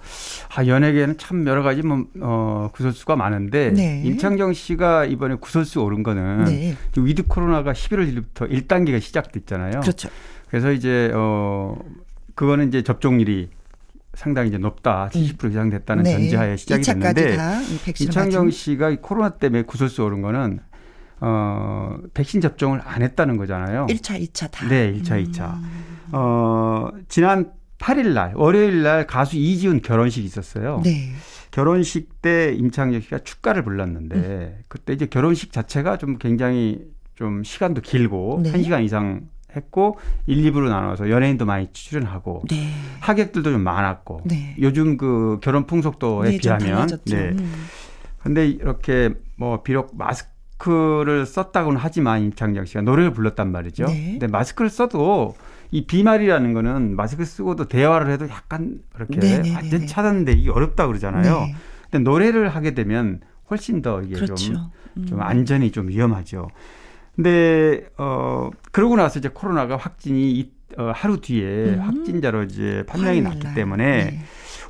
아, 연예계는 참 여러 가지 뭐 어, 구설수가 많은데 네. 임창정 씨가 이번에 구설수 오른 거는 네. 위드 코로나가 11월 1일부터 1단계가 시작됐잖아요. 그렇죠. 그래서 이제 어 그거는 이제 접종률이 상당히 이제 높다. 70% 이상 됐다는 네. 전제하에 시작이 됐는데 임창정 씨가 코로나 때문에 구설수 오른 거는 어, 백신 접종을 안 했다는 거잖아요. 1차, 2차 다. 네, 1차, 2차. 음. 어, 지난 8일 날, 월요일 날 가수 이지훈 결혼식이 있었어요. 네. 결혼식 때 임창정 씨가 축가를 불렀는데 음. 그때 이제 결혼식 자체가 좀 굉장히 좀 시간도 길고 네. 1시간 이상 했고 1, 2부로 나눠서 연예인도 많이 출연하고 네. 하객들도 좀 많았고 네. 요즘 그 결혼 풍속도에 네, 비하면 네. 음. 근데 이렇게 뭐 비록 마스크 를 썼다고는 하지만 임창정 씨가 노래를 불렀단 말이죠. 네. 근데 마스크를 써도 이 비말이라는 거는 마스크 쓰고도 대화를 해도 약간 이렇게 네, 네, 완전 차단되기 어렵다 그러잖아요. 근데 노래를 하게 되면 훨씬 더 이게 그렇죠. 좀, 음. 좀 안전이 좀 위험하죠. 근데 어 그러고 나서 이제 코로나가 확진이 이, 어, 하루 뒤에 음. 확진자로 이제 판명이 났기 때문에 네.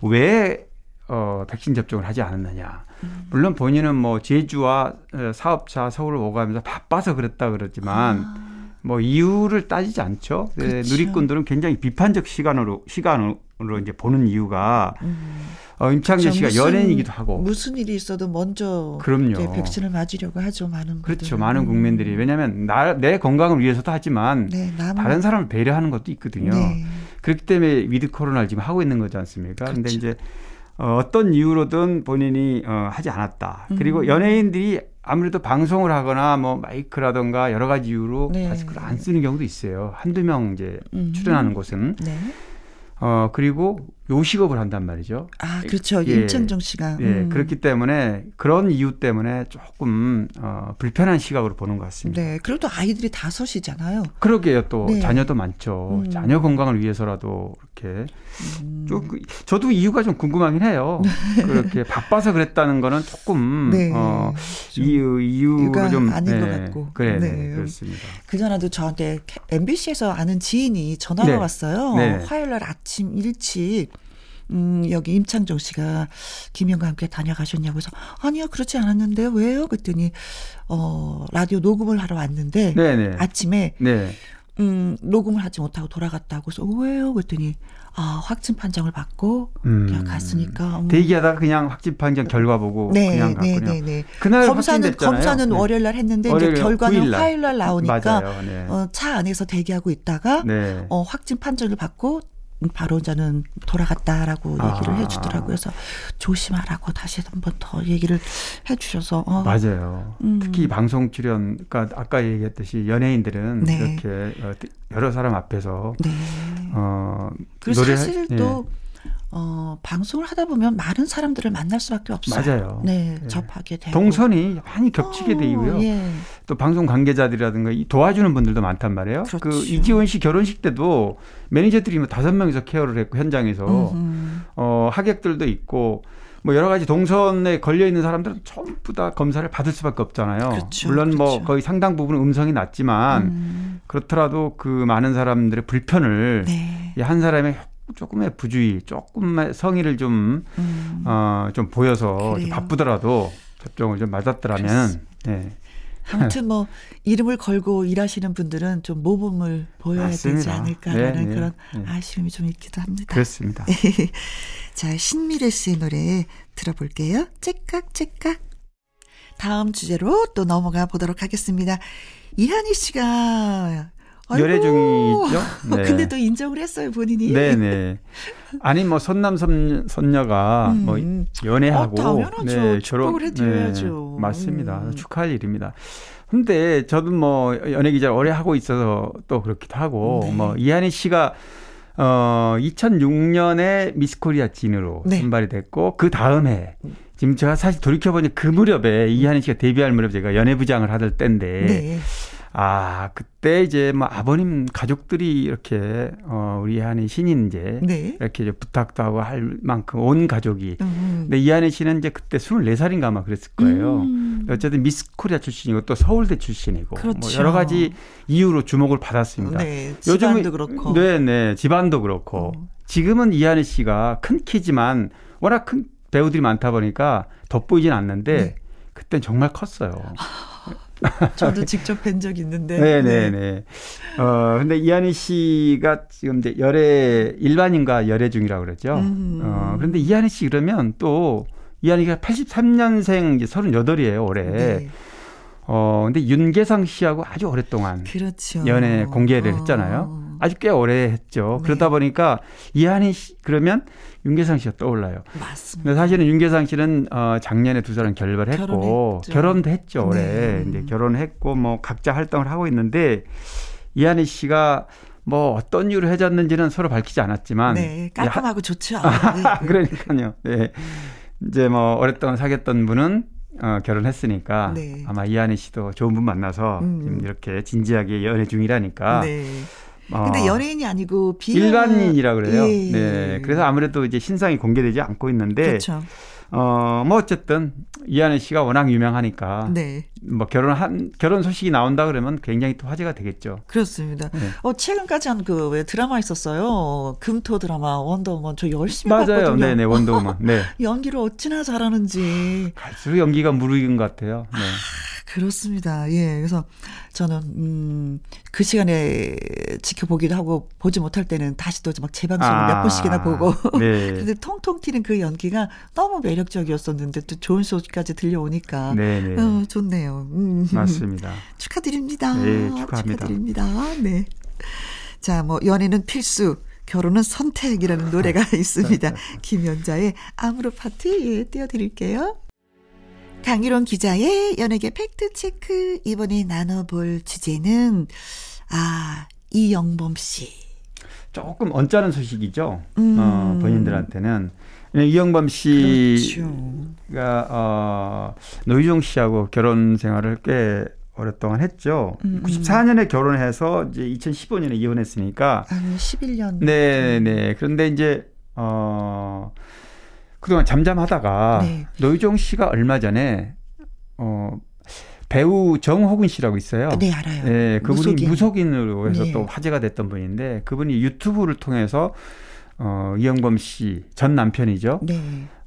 왜 어, 백신 접종을 하지 않았느냐. 음. 물론 본인은 뭐 제주와 어, 사업차 서울을 오가면서 바빠서 그랬다 그러지만 아. 뭐 이유를 따지지 않죠. 네, 누리꾼들은 굉장히 비판적 시간으로 시간으로 이제 보는 이유가 음. 어, 임창재 씨가 무슨, 연예인이기도 하고 무슨 일이 있어도 먼저 그럼요. 백신을 맞으려고 하죠 많은 그렇죠 분들은. 많은 국민들이 왜냐하면 나, 내 건강을 위해서도 하지만 네, 다른 사람을 배려하는 것도 있거든요. 네. 그렇기 때문에 with 코로나를 지금 하고 있는 거지 않습니까? 그런데 그렇죠. 이제 어, 어떤 이유로든 본인이 어, 하지 않았다. 음. 그리고 연예인들이 아무래도 방송을 하거나 뭐 마이크라던가 여러 가지 이유로 네. 마스크를 안 쓰는 경우도 있어요. 한두 명 이제 음. 출연하는 곳은. 네. 어, 그리고 요식업을 한단 말이죠. 아, 그렇죠. 예. 임창정 씨가. 예, 음. 그렇기 때문에 그런 이유 때문에 조금 어, 불편한 시각으로 보는 것 같습니다. 네, 그래도 아이들이 다섯이잖아요. 그러게요. 또 네. 자녀도 많죠. 음. 자녀 건강을 위해서라도 이렇게 음. 좀 그, 저도 이유가 좀 궁금하긴 해요. 그렇게 바빠서 그랬다는 거는 조금 네. 어, 이유 이유가 좀 아닌 네. 것 같고. 그래, 네. 네. 그렇습니다. 그 전에도 저한테 MBC에서 아는 지인이 전화가 네. 왔어요. 네. 화요일 날 아침 일찍 음, 여기 임창정 씨가 김영과 함께 다녀가셨냐고 해서 아니요, 그렇지 않았는데 왜요? 그랬더니 어, 라디오 녹음을 하러 왔는데 네네. 아침에 네. 음, 녹음을 하지 못하고 돌아갔다고 해서 왜요? 그랬더니 아, 확진 판정을 받고 음. 갔으니까 음. 대기하다가 그냥 확진 판정 결과 보고 네, 그냥 갔군요. 네, 네, 네. 그날 검사는 검사는 네. 월요일 날 했는데 월요일, 이제 결과는 화요일 날 나오니까 네. 어, 차 안에서 대기하고 있다가 네. 어, 확진 판정을 받고 저는 돌아갔다라고 아. 얘기를 해주더라고요. 그래서 조심하라고 다시 한 번 더 얘기를 해주셔서 어. 맞아요. 음. 특히 방송 출연, 그러니까 아까 얘기했듯이 연예인들은 네. 이렇게 어, 여러 사람 앞에서 네. 어, 노래 사실 또 예. 어, 방송을 하다 보면 많은 사람들을 만날 수밖에 없어요. 맞아요. 네, 예. 접하게 되고. 동선이 많이 겹치게 어, 되고요. 예. 또 방송 관계자들이라든가 도와주는 분들도 많단 말이에요. 그 그렇죠. 그 이지원 씨 결혼식 때도 매니저들이 뭐 다섯 명이서 케어를 했고 현장에서 음흠. 어, 하객들도 있고 뭐 여러 가지 동선에 걸려 있는 사람들은 전부 다 검사를 받을 수밖에 없잖아요. 그렇죠, 물론 뭐 그렇죠. 뭐 거의 상당 부분 음성이 났지만 음. 그렇더라도 그 많은 사람들의 불편을 네. 한 사람의 조금의 부주의, 조금의 성의를 좀, 음. 어, 좀 보여서 좀 바쁘더라도 접종을 좀 맞았더라면, 네. 아무튼 뭐 이름을 걸고 일하시는 분들은 좀 모범을 보여야 맞습니다. 되지 않을까라는 네, 네, 그런 네. 아쉬움이 좀 있기도 합니다. 그렇습니다. 자, 신미래 씨의 노래 들어볼게요. 째깍 째깍. 다음 주제로 또 넘어가 보도록 하겠습니다. 이한희 씨가 열애 중이죠. 네. 근데 또 인정을 했어요 본인이. 네네. 아니 뭐 선남 선, 선녀가 음. 뭐 연애하고 어, 당연하죠. 네, 결혼 해드려야죠. 네, 맞습니다. 음. 축하할 일입니다. 근데 저도 뭐 연예 기자 오래 하고 있어서 또 그렇기도 하고 네. 뭐 이한희 씨가 어 2006년에 미스코리아 진으로 네. 선발이 됐고 그 다음에 지금 제가 사실 돌이켜 보니 그 무렵에 이한희 씨가 데뷔할 무렵 제가 연예부장을 하던 때인데. 네. 아, 그때 이제 뭐 아버님 가족들이 이렇게 어 우리 한의 신인 이제 네. 이렇게 이제 부탁도 하고 할 만큼 온 가족이. 음. 근데 이한희 씨는 이제 그때 24살인가 아마 그랬을 거예요. 음. 어쨌든 미스 코리아 출신이고 또 서울대 출신이고 뭐 그렇죠. 뭐 여러 가지 이유로 주목을 받았습니다. 네, 집안도 요즘 그렇고. 네, 네. 집안도 그렇고. 음. 지금은 이한희 씨가 큰 키지만 워낙 큰 배우들이 많다 보니까 돋보이진 않는데 네. 그땐 정말 컸어요. 저도 직접 뵌 적 있는데. 네네네. 네. 어, 근데 이한희 씨가 지금 이제 열애, 일반인과 열애 중이라고 그러죠. 음. 어, 그런데 이한희 씨 그러면 또 이한희가 83년생 이제 38이에요, 올해. 네. 어, 근데 윤계상 씨하고 아주 오랫동안 그렇죠. 연애 공개를 했잖아요. 어. 아주 꽤 오래 했죠. 네. 그러다 보니까 이한희 씨 그러면 윤계상 씨가 떠올라요. 맞습니다. 근데 사실은 윤계상 씨는 어 작년에 두 사람 결별했고 결혼했죠. 결혼도 했죠. 올해. 네. 이제 결혼했고 뭐 각자 활동을 하고 있는데 이한희 씨가 뭐 어떤 이유로 헤어졌는지는 서로 밝히지 않았지만 네, 깔끔하고 야, 좋죠. 네. 그러니까요. 네. 이제 뭐 오랫동안 사귀었던 분은 어, 결혼했으니까 네. 아마 이한희 씨도 좋은 분 만나서 음. 지금 이렇게 진지하게 연애 중이라니까. 네. 어. 근데 연예인이 아니고 비하... 일반인이라 그래요. 예. 네. 그래서 아무래도 이제 신상이 공개되지 않고 있는데 그렇죠. 어, 뭐 어쨌든 이한희 씨가 워낙 유명하니까 네. 뭐 결혼한 결혼 소식이 나온다 그러면 굉장히 또 화제가 되겠죠. 그렇습니다. 네. 어 최근까지 한 그 왜 드라마 있었어요. 금토 드라마 원더우먼 저 열심히 맞아요. 봤거든요. 네네 네, 원더우먼. 네. 연기를 어찌나 잘하는지. 갈수록 연기가 무르익은 것 같아요. 네. 그렇습니다. 예. 그래서 저는 음, 그 시간에 지켜보기도 하고 보지 못할 때는 다시 또 막 재방송을 아, 몇 번씩이나 보고. 네. 근데 통통 튀는 그 연기가 너무 매력적이었었는데 또 좋은 소식까지 들려오니까 네, 네. 어, 좋네요. 음. 맞습니다. 축하드립니다. 네, 축하합니다. 축하드립니다. 네. 자, 뭐 연애는 필수. 결혼은 선택이라는 노래가 있습니다. 김연자의 아무로 파트 예, 띄워드릴게요. 강일원 기자의 연예계 팩트체크 이번에 나눠볼 주제는 아 이영범 씨 조금 언짢은 소식이죠. 음. 어, 본인들한테는 이영범 씨가 그렇죠. 어, 노희종 씨하고 결혼 생활을 꽤 오랫동안 했죠. 음, 94년에 음. 결혼해서 이제 2015년에 이혼했으니까 한 11년. 네, 네. 그런데 이제 어 그동안 잠잠하다가 네. 노유정 씨가 얼마 전에 어 배우 정호근 씨라고 있어요. 네, 알아요. 네, 그분이 무속인. 으로 해서 네. 또 화제가 됐던 분인데 그분이 유튜브를 통해서 어 이영범 씨 전 남편이죠. 네.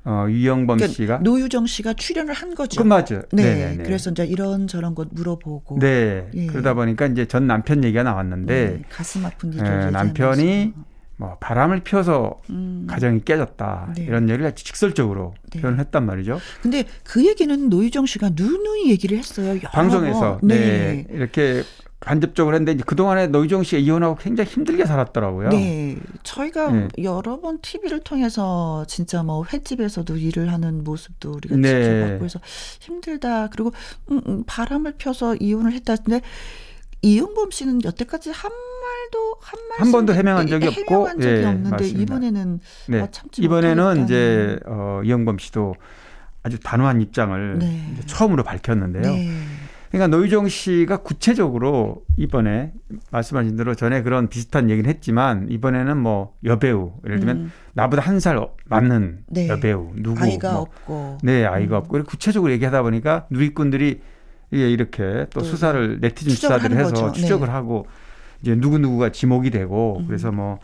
어, 유영범 그러니까 씨가 노유정 씨가 출연을 한 거죠. 그 맞죠. 네. 네네네. 그래서 이제 이런 저런 것 물어보고. 네. 예. 그러다 보니까 이제 전 남편 얘기가 나왔는데 네. 가슴 아픈 일을 예, 남편이 뭐 바람을 피워서 음. 가정이 깨졌다 네. 이런 얘기를 직설적으로 네. 표현을 했단 말이죠. 근데 그 얘기는 노유정 씨가 누누이 얘기를 했어요. 방송에서 네. 네. 이렇게 간접적으로 했는데 그 동안에 노유정 씨가 이혼하고 굉장히 힘들게 살았더라고요. 네, 저희가 네. 여러 번 TV를 통해서 진짜 뭐 횟집에서도 일을 하는 모습도 우리가 네. 지켜봤고 해서 힘들다. 그리고 음, 음, 바람을 펴서 이혼을 했다는데 이용범 씨는 여태까지 한 말도 한말 한 번도 해명한 적이 없고 해명한 적이 예, 없는데 맞습니다. 이번에는 네. 어, 이번에는 이제 어, 이용범 씨도 아주 단호한 입장을 네. 처음으로 밝혔는데요. 네. 그러니까 노유정 씨가 구체적으로 이번에 말씀하신 대로 전에 그런 비슷한 얘기는 했지만 이번에는 뭐 여배우 예를 들면 음. 나보다 한 살 많는 네. 여배우 누구 아이가 뭐, 없고 네 아이가 음. 없고 구체적으로 얘기하다 보니까 누리꾼들이 예, 이렇게 또 수사를 네티즌 수사들을 해서 거죠. 추적을 네. 하고 이제 누구 누구가 지목이 되고 음. 그래서 뭐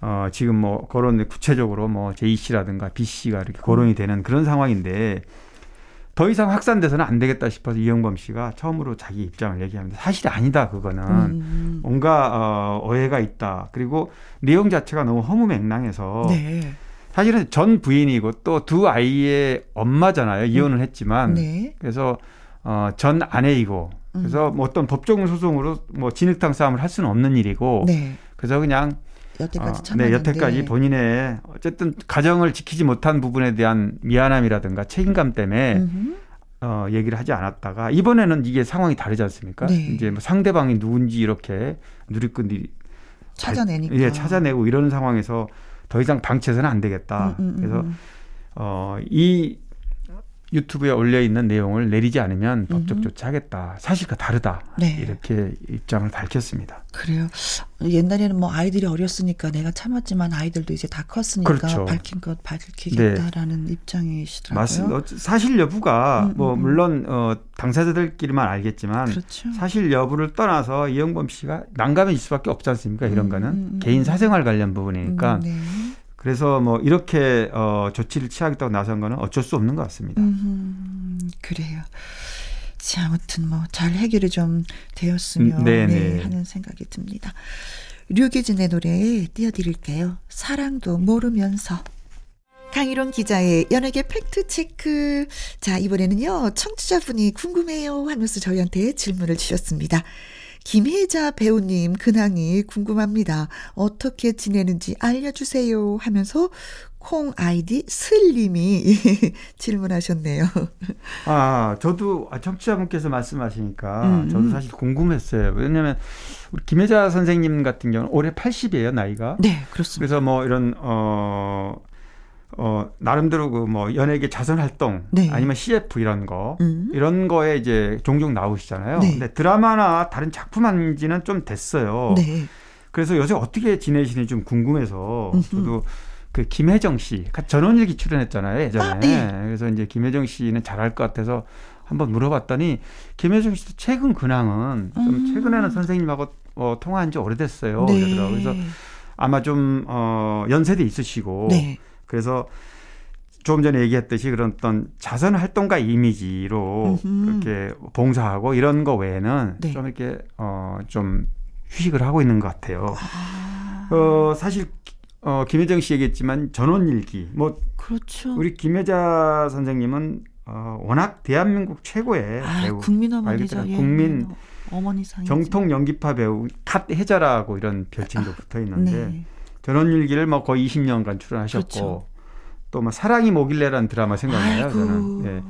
어, 지금 뭐 거론 구체적으로 뭐 제이 씨라든가 B 씨가 이렇게 거론이 되는 그런 상황인데 더 이상 확산돼서는 안 되겠다 싶어서 이영범 씨가 처음으로 자기 입장을 얘기합니다. 사실이 아니다 그거는 음. 뭔가 어, 오해가 있다. 그리고 내용 자체가 너무 허무맹랑해서 네. 사실은 전 부인이고 또 두 아이의 엄마잖아요. 이혼을 했지만 네. 그래서 어, 전 아내이고 그래서 음. 뭐 어떤 법정 소송으로 뭐 진흙탕 싸움을 할 수는 없는 일이고 네. 그래서 그냥 여태까지 어, 네, 여태까지 본인의 어쨌든 가정을 지키지 못한 부분에 대한 미안함이라든가 책임감 때문에 음흠. 어, 얘기를 하지 않았다가 이번에는 이게 상황이 다르지 않습니까? 네. 이제 뭐 상대방이 누군지 이렇게 누리꾼들이 찾아내니까 예, 찾아내고 이러는 상황에서 더 이상 방치해서는 안 되겠다. 음, 음, 음. 그래서 어, 이 유튜브에 올려 있는 내용을 내리지 않으면 법적 조치하겠다. 사실과 다르다. 네. 이렇게 입장을 밝혔습니다. 그래요. 옛날에는 뭐 아이들이 어렸으니까 내가 참았지만 아이들도 이제 다 컸으니까 그렇죠. 밝힌 것 밝히겠다라는 네. 입장이시더라고요. 맞습니다. 사실 여부가 음, 음, 뭐 음. 물론 어, 당사자들끼리만 알겠지만 그렇죠. 사실 여부를 떠나서 이영범 씨가 난감해질 수밖에 없지 않습니까? 이런 음, 거는 음, 개인 사생활 관련 부분이니까. 네. 그래서 뭐 이렇게 어, 조치를 취하겠다고 나선 거는 어쩔 수 없는 것 같습니다. 음, 그래요. 자, 아무튼 뭐 잘 해결이 좀 되었으면 음, 네, 하는 생각이 듭니다. 류기진의 노래 띄워드릴게요. 사랑도 모르면서. 강희롱 기자의 연예계 팩트체크. 자, 이번에는요, 청취자분이 궁금해요 하면서 저희한테 질문을 주셨습니다. 김혜자 배우님 근황이 궁금합니다. 어떻게 지내는지 알려주세요 하면서 콩 아이디 슬님이 질문하셨네요. 아, 저도 아, 청취자분께서 말씀하시니까 음, 음. 저도 사실 궁금했어요. 왜냐하면 우리 김혜자 선생님 같은 경우는 올해 80이에요 나이가. 네, 그렇습니다. 그래서 뭐 이런 어 어, 나름대로 그 뭐 연예계 자선 활동 네. 아니면 CF 이런 거 음. 이런 거에 이제 종종 나오시잖아요. 네. 근데 드라마나 다른 작품 한 지는 좀 됐어요. 네. 그래서 요새 어떻게 지내시는지 좀 궁금해서 음흠. 저도 그 김혜정 씨 전원일기 출연했잖아요 예전에. 아, 네. 그래서 이제 김혜정 씨는 잘할 것 같아서 한번 물어봤더니 김혜정 씨도 최근 근황은 좀 음. 최근에는 선생님하고 어, 통화한 지 오래됐어요. 네. 그러더라고요. 그래서 아마 좀 어, 연세도 있으시고. 네. 그래서 조금 전에 얘기했듯이 그런 어떤 자선 활동가 이미지로 음흠. 그렇게 봉사하고 이런 거 외에는 네. 좀 이렇게 어좀 휴식을 하고 있는 것 같아요. 아. 어 사실 어 김혜정 씨 얘기했지만 전원 일기 뭐 그렇죠. 우리 김혜자 선생님은 어 워낙 대한민국 최고의 아, 배우 국민 어머니죠. 예. 국민 어머니 상 정통 연기파 배우 갓 해자라고 이런 별칭도 아, 붙어 있는데 네. 전원일기를 뭐 거의 20년간 출연하셨고 그렇죠. 또뭐 사랑이 뭐길래라는 드라마 생각나요. 아이고. 저는. 네.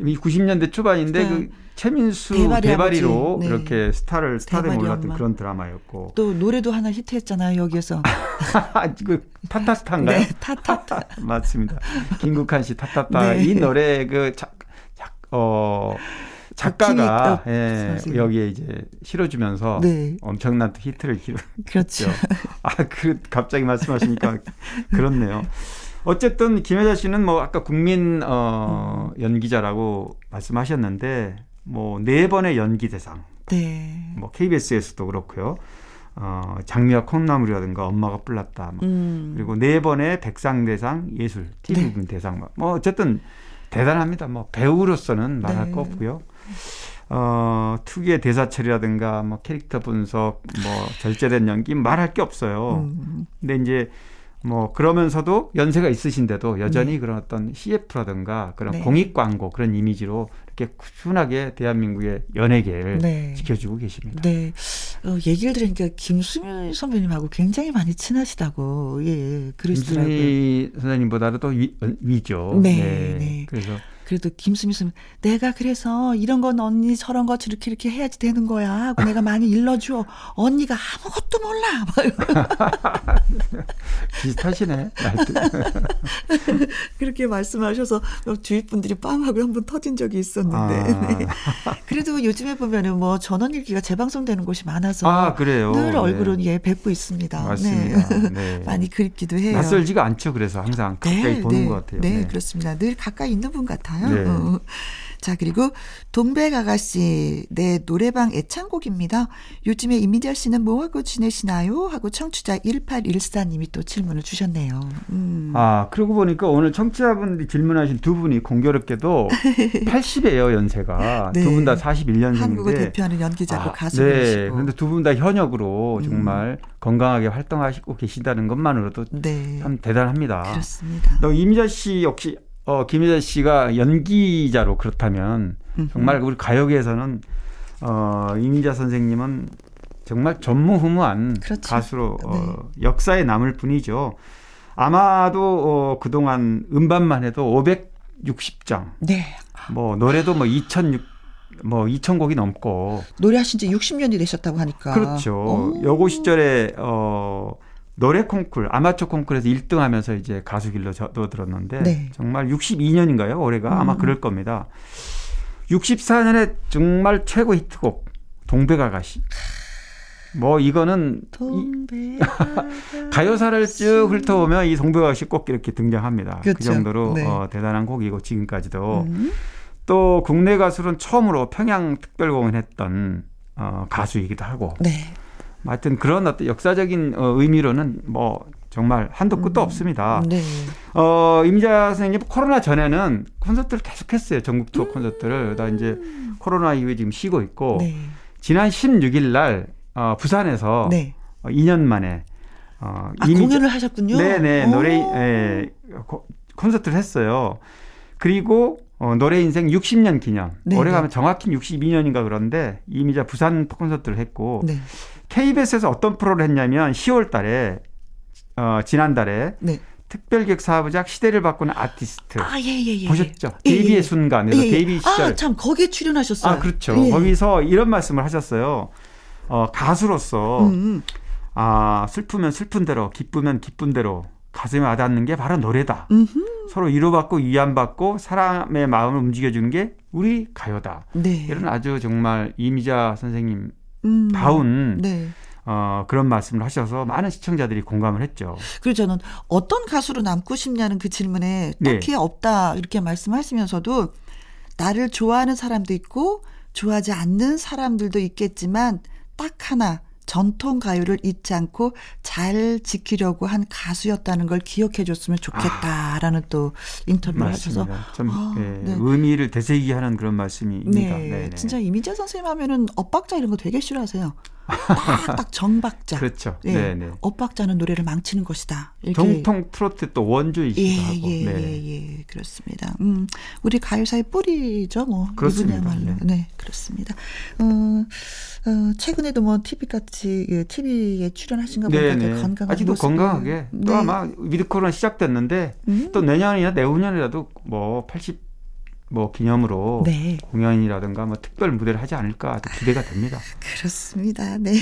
이 90년대 초반인데 네. 그 최민수 대발이 대발이로 네. 이렇게 스타를 스타를 몰랐던 그런 드라마였고 또 노래도 하나 히트했잖아요 여기서 그 타타타인가요? 네, 타타타 맞습니다. 김국환 씨 타타타 네. 이 노래 그 자, 자, 어 작가가 예, 여기에 이제 실어주면서 네. 엄청난 히트를 기록. 그렇죠. 아 그 갑자기 말씀하시니까 그렇네요. 어쨌든 김혜자 씨는 뭐 아까 국민 어 연기자라고 말씀하셨는데 뭐 네 번의 연기 대상. 네. 뭐 KBS에서도 그렇고요. 어, 장미와 콩나물이라든가 엄마가 불났다. 뭐. 음. 그리고 네 번의 백상 대상 예술 TV 네. 대상. 뭐. 뭐 어쨌든 대단합니다. 뭐 배우로서는 말할 네. 거 없고요. 어, 특유의 대사 처리라든가 뭐 캐릭터 분석, 뭐 절제된 연기 말할 게 없어요. 음. 근데 이제 뭐 그러면서도 연세가 있으신데도 여전히 네. 그런 어떤 CF라든가 그런 네. 공익 광고 그런 이미지로 이렇게 꾸준하게 대한민국의 연예계를 네. 지켜주고 계십니다. 네. 어, 얘기를 들으니까 김수미 선배님하고 굉장히 많이 친하시다고 예, 그러시더라고요. 김수미 선생님보다도 더 위, 위죠. 네. 네. 네. 그래서 그래도 김수미 선 내가 그래서 이런 건 언니 저런 거 이렇게 이렇게 해야지 되는 거야 하고 내가 많이 일러줘. 언니가 아무것도 몰라. 비슷하시네. 그렇게 말씀하셔서 주위 분들이 빵 하고 한번 터진 적이 있었는데. 아. 네. 그래도 요즘에 보면은 뭐 전원일기가 재방송되는 곳이 많아서 아, 그래요. 늘 네. 얼굴은 네. 예 뵙고 있습니다. 맞습니다. 네. 네. 많이 그립기도 해요. 낯설지가 않죠. 그래서 항상 가까이 네, 보는 것 같아요. 네, 그렇습니다. 늘 가까이 있는 분 같아요. 같아요. 네. 어. 자, 그리고 동백 아가씨, 내 노래방 애창곡입니다. 요즘에 이미자 씨는 뭐하고 지내시나요? 하고 청취자 1814님이 또 질문을 주셨네요. 음. 아, 그러고 보니까 오늘 청취자분들이 질문하신 두 분이 공교롭게도 80이에요, 연세가. 네. 두분 다 41년생인데. 한국을 대표하는 연기자고 아, 가수이시고. 네, 그런데 두 분 다 현역으로 정말 음. 건강하게 활동하시고 계시다는 것만으로도 네. 참 대단합니다. 그렇습니다. 또 이미자 씨 역시 어, 김희자 씨가 연기자로 그렇다면 정말 우리 가요계에서는 어, 이민자 선생님은 정말 전무후무한 그렇죠. 가수로 어, 네. 역사에 남을 뿐이죠. 아마도 어, 그동안 음반만 해도 560장. 네. 뭐 노래도 뭐 2006, 뭐 2,000곡이 넘고. 노래하신 지 60년이 되셨다고 하니까. 그렇죠. 오. 여고 시절에 어, 노래 콩쿨, 아마추어 콩쿨에서 1등 하면서 이제 가수 길로 저도 들었는데 네. 정말 62년인가요? 올해가 음. 아마 그럴 겁니다. 64년에 정말 최고 히트곡 동백아가씨. 뭐 이거는 이, 가요사를 쭉 훑어보면 이 동백아가씨 꼭 이렇게 등장합니다. 그 그렇죠. 그 정도로 네. 어, 대단한 곡이고 지금까지도 음. 또 국내 가수는 처음으로 평양 특별 공연했던 어, 가수이기도 하고. 네. 하여튼 그런 어떤 역사적인 어, 의미로는 뭐 정말 한도 끝도 음. 없습니다. 네. 어, 임자 선생님 코로나 전에는 콘서트를 계속했어요. 전국 투어 음. 콘서트를. 다 이제 코로나 이후에 지금 쉬고 있고 네. 지난 16일 날 어, 부산에서 네. 어, 2년 만에 어, 아, 이미 공연을 하셨군요. 네네 노래 예, 콘서트를 했어요. 그리고 어, 노래 인생 60년 기념. 네 올해 가면 정확히 62년인가 그런데 이미자 부산 콘서트를 했고 네. KBS에서 어떤 프로를 했냐면 10월 달에 어, 지난달에 네. 특별기획 사부작 시대를 바꾸는 아티스트. 아, 예, 예, 예. 보셨죠? 예, 데뷔의 예. 순간에서 예, 데뷔 시절. 아, 참, 거기에 출연하셨어요. 아, 그렇죠. 거기서 이런 말씀을 하셨어요. 어, 가수로서, 음. 음. 아, 슬프면 슬픈 대로, 기쁘면 기쁜 대로 가슴에 와닿는 게 바로 노래다. 음흠. 서로 위로받고 위안받고 사람의 마음을 움직여주는 게 우리 가요다. 네. 이런 아주 정말 이미자 선생님 음. 다운 네. 어, 그런 말씀을 하셔서 많은 시청자들이 공감을 했죠. 그리고 저는 어떤 가수로 남고 싶냐는 그 질문에 네. 딱히 네. 없다 이렇게 말씀하시면서도 나를 좋아하는 사람도 있고 좋아하지 않는 사람들도 있겠지만 딱 하나 전통 가요를 잊지 않고 잘 지키려고 한 가수였다는 걸 기억해 줬으면 좋겠다라는 아, 또 인터뷰를 맞습니다. 하셔서 좀 아, 네, 네. 의미를 되새기하는 그런 말씀입니다. 네, 네, 진짜 이미자 선생님 하면은 엇박자 이런 거 되게 싫어하세요. 딱딱 정박자. 그렇죠. 예. 네, 네. 엇박자는 노래를 망치는 것이다. 정통 트로트 또 원조이시기도 예, 하고. 예, 네. 예, 예, 그렇습니다. 음, 우리 가요사의 뿌리죠, 뭐. 그렇습니다. 네. 네, 그렇습니다. 어, 어, 최근에도 뭐 TV 같이 예, TV에 출연하신 거 보니까 네, 건강한 아직도 모습을. 건강하게 또 네. 아마 with 코로나 시작됐는데 음? 또 내년이나 내후년이라도 뭐 80 뭐 기념으로 네. 공연이라든가 뭐 특별 무대를 하지 않을까 기대가 됩니다. 그렇습니다. 네.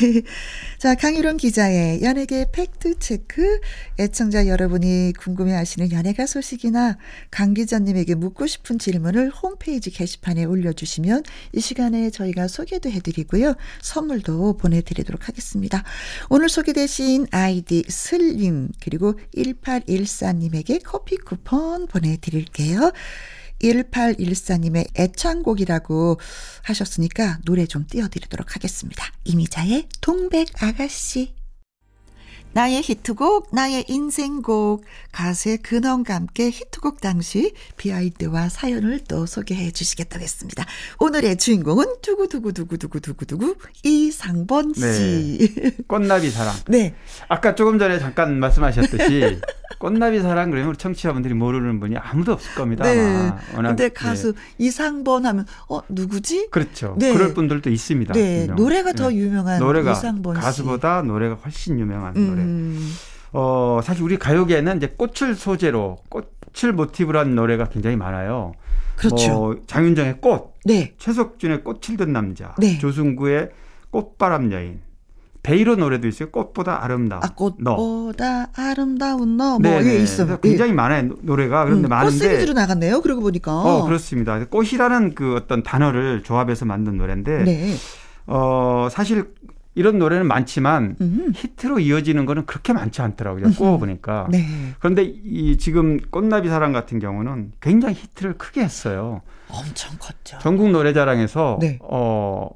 자, 강유론 기자의 연예계 fact check. 애청자 여러분이 궁금해 하시는 연예가 소식이나 강 기자님에게 묻고 싶은 질문을 홈페이지 게시판에 올려 주시면 이 시간에 저희가 소개도 해 드리고요. 선물도 보내 드리도록 하겠습니다. 오늘 소개되신 아이디 슬림 그리고 1814님에게 커피 쿠폰 보내 드릴게요. 1814님의 애창곡이라고 하셨으니까 노래 좀 띄워드리도록 하겠습니다. 이미자의 동백 아가씨. 나의 히트곡, 나의 인생곡, 가수의 근원과 함께 히트곡 당시 비하인드와 사연을 또 소개해 주시겠다고 했습니다. 오늘의 주인공은 두구두구두구두구두구두구 이상번 씨. 네. 꽃나비 사랑. 네. 아까 조금 전에 잠깐 말씀하셨듯이 꽃나비 사랑 그러면 우리 청취자분들이 모르는 분이 아무도 없을 겁니다. 네. 아마. 워낙, 근데 가수 네. 이상번 하면 어 누구지? 그렇죠. 네. 그럴 분들도 있습니다. 네. 분명. 노래가 더 네. 유명한 노래가 이상번 씨. 가수보다 노래가 훨씬 유명한 음. 노래. 어, 사실 우리 가요계에는 이제 꽃을 소재로 꽃을 모티브로 한 노래가 굉장히 많아요. 그렇죠. 뭐 장윤정의 꽃, 네. 최석준의 꽃을 든 남자, 네. 조승구의 꽃바람 여인, 베이로 노래도 있어요. 꽃보다 아름다운 아, 꽃보다 너. 아름다운 너. 뭐 네, 있어요. 굉장히 예. 많아요 노래가 그런데 음, 많은데. 꽃 시리즈로 나갔네요. 그러고 보니까. 어 그렇습니다. 꽃이라는 그 어떤 단어를 조합해서 만든 노래인데. 네. 어 사실 이런 노래는 많지만 음. 히트로 이어지는 거는 그렇게 많지 않더라고요. 꼽아 보니까. 네. 그런데 이 지금 꽃나비 사랑 같은 경우는 굉장히 히트를 크게 했어요. 엄청 컸죠. 전국 노래자랑에서 네. 어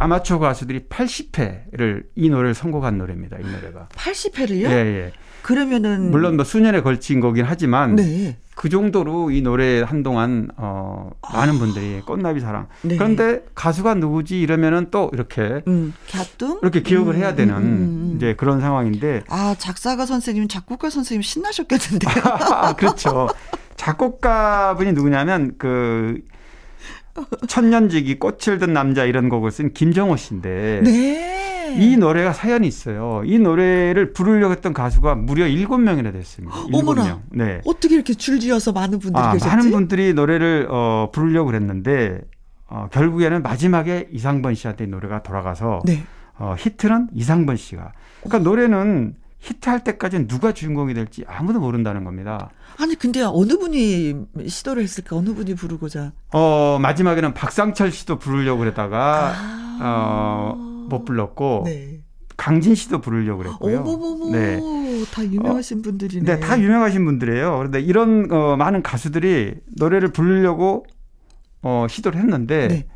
아마추어 가수들이 80회를 이 노래를 선곡한 노래입니다. 이 노래가. 80회를요? 예, 예. 그러면은 물론 뭐 수년에 걸친 거긴 하지만 네. 그 정도로 이 노래 한동안 어 많은 분들이 꽃나비 사랑. 네. 그런데 가수가 누구지 이러면은 또 이렇게 음, 갸뚱? 이렇게 기억을 음, 해야 되는 음, 음, 음, 이제 그런 상황인데 아 작사가 선생님, 작곡가 선생님 신나셨겠는데요. 아, 그렇죠. 작곡가 분이 누구냐면 그 천년지기 꽃을 든 남자 이런 곡을 쓴 김정호 씨인데. 네. 이 노래가 사연이 있어요. 이 노래를 부르려고 했던 가수가 무려 7명이나 됐습니다. 7명. 네. 어떻게 이렇게 줄지어서 많은 분들이 아, 계셨지? 많은 분들이 노래를 어, 부르려고 그랬는데 어, 결국에는 마지막에 이상번 씨한테 노래가 돌아가서 네. 어, 히트는 이상번 씨가. 그러니까 노래는 히트할 때까지는 누가 주인공이 될지 아무도 모른다는 겁니다. 아니 근데 어느 분이 시도를 했을까? 어느 분이 부르고자? 어 마지막에는 박상철 씨도 부르려고 그러다가 아. 어못 불렀고 네. 강진 씨도 부르려고 그랬고요. 어머머머, 네. 다 유명하신 어, 분들이네. 네, 다 유명하신 분들이에요. 그런데 이런 어, 많은 가수들이 노래를 부르려고 어, 시도를 했는데 네.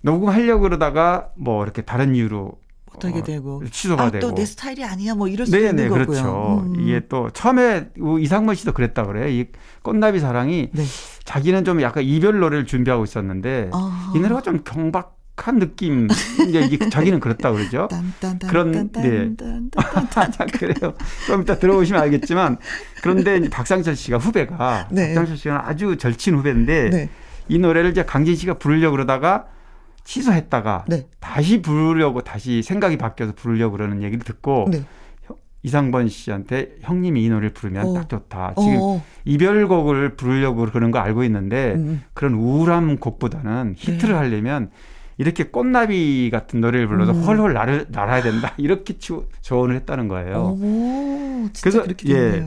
녹음하려고 그러다가 뭐 이렇게 다른 이유로 못하게 어, 되고 취소가 아, 되고 또 내 스타일이 아니야 뭐 이럴 수 네네, 있는 거고요. 그렇죠. 음. 이게 또 처음에 이상문 씨도 그랬다 그래요. 이 꽃나비 사랑이 네. 자기는 좀 약간 이별 노래를 준비하고 있었는데 아. 이 노래가 좀 경박 한 느낌 이제 자기는 그렇다 그러죠. 그런 네 그래요. 좀 이따 들어보시면 알겠지만 그런데 박상철 씨가 후배가 네. 박상철 씨가 아주 절친 후배인데 네. 이 노래를 이제 강진 씨가 부르려고 그러다가 취소했다가 네. 다시 부르려고 다시 생각이 바뀌어서 부르려고 그러는 얘기를 듣고 네. 이상번 씨한테 형님이 이 노래를 부르면 어. 딱 좋다. 지금 어. 이별곡을 부르려고 그러는 거 알고 있는데 음. 그런 우울한 곡보다는 히트를 네. 하려면 이렇게 꽃나비 같은 노래를 불러서 음. 헐헐 날을 날아야 된다. 이렇게 조언을 했다는 거예요. 오, 그래서 예.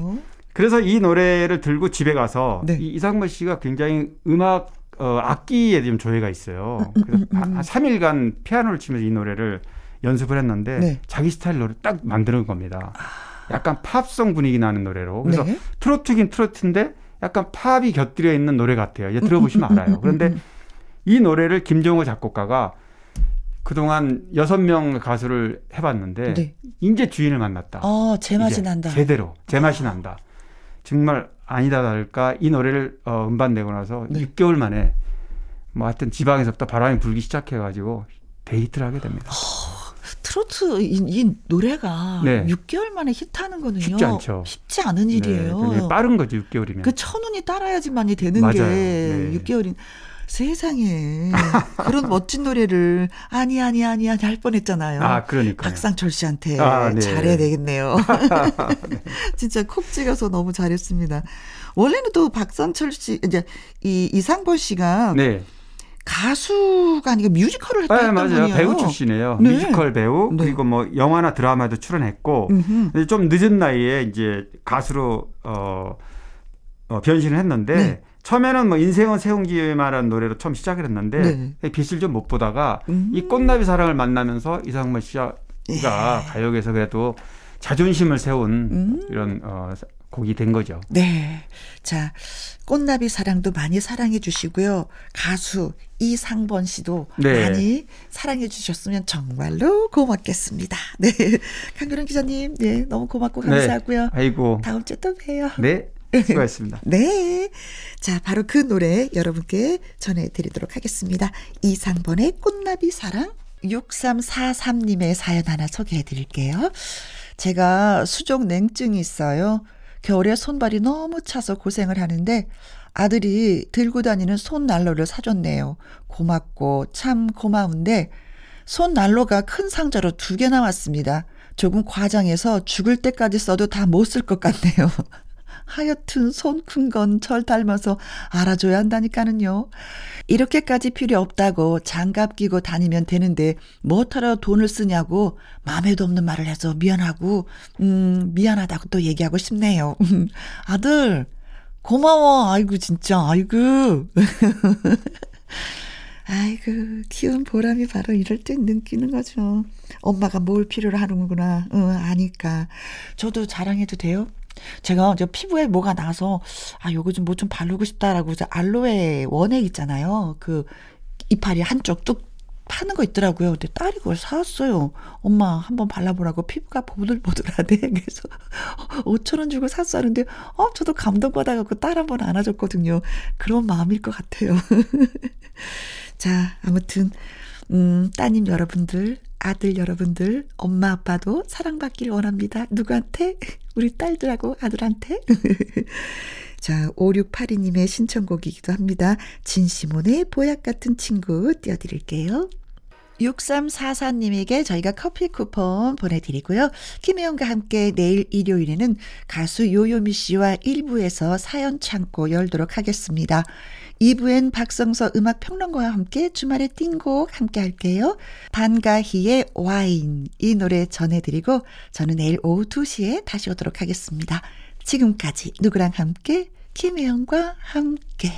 그래서 이 노래를 들고 집에 가서 네. 이 이상번 씨가 굉장히 음악 어, 악기에 좀 조예가 있어요. 그래서 한 3일간 피아노를 치면서 이 노래를 연습을 했는데 네. 자기 스타일 노래 딱 만드는 겁니다. 약간 팝송 분위기 나는 노래로. 그래서 네. 트로트긴 트로트인데 약간 팝이 곁들여 있는 노래 같아요. 이제 들어보시면 알아요. 그런데 이 노래를 김종호 작곡가가 그동안 여섯 명 가수를 해봤는데 네. 이제 주인을 만났다. 어, 제 맛이 난다. 제대로 제 맛이 난다. 정말 아니다 다를까 이 노래를 어, 음반 내고 나서 네. 6개월 만에 뭐 하여튼 지방에서부터 바람이 불기 시작해가지고 데이트를 하게 됩니다. 어, 트로트 이, 이 노래가 네. 6개월 만에 히트하는 거는요. 쉽지 않죠. 쉽지 않은 네, 일이에요. 네, 빠른 거죠 6개월이면. 그 천운이 따라야지만이 되는 맞아요. 게 네. 6개월인. 세상에 그런 멋진 노래를 아니 아니 아니 아니 할 뻔했잖아요. 아 그러니까 박상철 씨한테 아, 네. 잘해야 되겠네요. 네. 진짜 콕 찍어서 너무 잘했습니다. 원래는 또 박상철 씨 이제 이 이상번 씨가 네. 가수가 아니고 뮤지컬을 했던 네, 맞아요. 분이에요. 배우 출신이에요. 네. 뮤지컬 배우 네. 그리고 뭐 영화나 드라마도 출연했고 좀 늦은 나이에 이제 가수로 어, 어 변신을 했는데 네. 처음에는 뭐 인생은 새옹지마라는 노래로 처음 시작을 했는데 네. 빛을 좀 못 보다가 음. 이 꽃나비 사랑을 만나면서 이상번 씨가 예. 가요계에서 그래도 자존심을 세운 음. 이런 어, 곡이 된 거죠. 네. 자, 꽃나비 사랑도 많이 사랑해 주시고요. 가수 이상번 씨도 네. 많이 사랑해 주셨으면 정말로 고맙겠습니다. 네. 강규론 기자님, 네. 너무 고맙고 네. 감사하고요. 네. 아이고. 다음 주에 또 봬요. 네. 수고하셨습니다. 네. 자, 바로 그 노래 여러분께 전해드리도록 하겠습니다. 이상번의 꽃나비 사랑. 6343님의 사연 하나 소개해 드릴게요. 제가 수족 냉증이 있어요. 겨울에 손발이 너무 차서 고생을 하는데 아들이 들고 다니는 손난로를 사줬네요. 고맙고 참 고마운데 손난로가 큰 상자로 두 개 나 왔습니다. 조금 과장해서 죽을 때까지 써도 다 못 쓸 것 같네요. 하여튼 손 큰 건 절 닮아서 알아줘야 한다니까는요. 이렇게까지 필요 없다고 장갑 끼고 다니면 되는데 뭐하러 돈을 쓰냐고 마음에도 없는 말을 해서 미안하고 음 미안하다고 또 얘기하고 싶네요. 아들 고마워. 아이고 진짜 아이고. 아이고, 키운 보람이 바로 이럴 때 느끼는 거죠. 엄마가 뭘 필요로 하는구나, 응, 아니까. 저도 자랑해도 돼요? 제가 이제 피부에 뭐가 나서 아 요거 좀 뭐 좀 바르고 싶다라고 이제 알로에 원액 있잖아요. 그 이파리 한쪽 뚝 파는 거 있더라고요. 근데 딸이 그걸 사왔어요. 엄마 한번 발라보라고 피부가 보들보들하대. 그래서 5천 원 주고 샀었는데 어 저도 감동받아갖고 딸 한번 안아줬거든요. 그런 마음일 것 같아요. 자 아무튼 음 따님 여러분들 아들 여러분들, 엄마 아빠도 사랑받길 원합니다. 누구한테? 우리 딸들하고 아들한테? 자, 5682님의 신청곡이기도 합니다. 진시몬의 보약 같은 친구 띄워드릴게요. 6344님에게 저희가 커피 쿠폰 보내드리고요. 김혜영과 함께 내일 일요일에는 가수 요요미 씨와 일부에서 사연 창고 열도록 하겠습니다. 2부엔 박성서 음악 평론가와 함께 주말의 띵곡 함께 할게요. 반가희의 와인 이 노래 전해드리고 저는 내일 오후 2시에 다시 오도록 하겠습니다. 지금까지 누구랑 함께 김혜영과 함께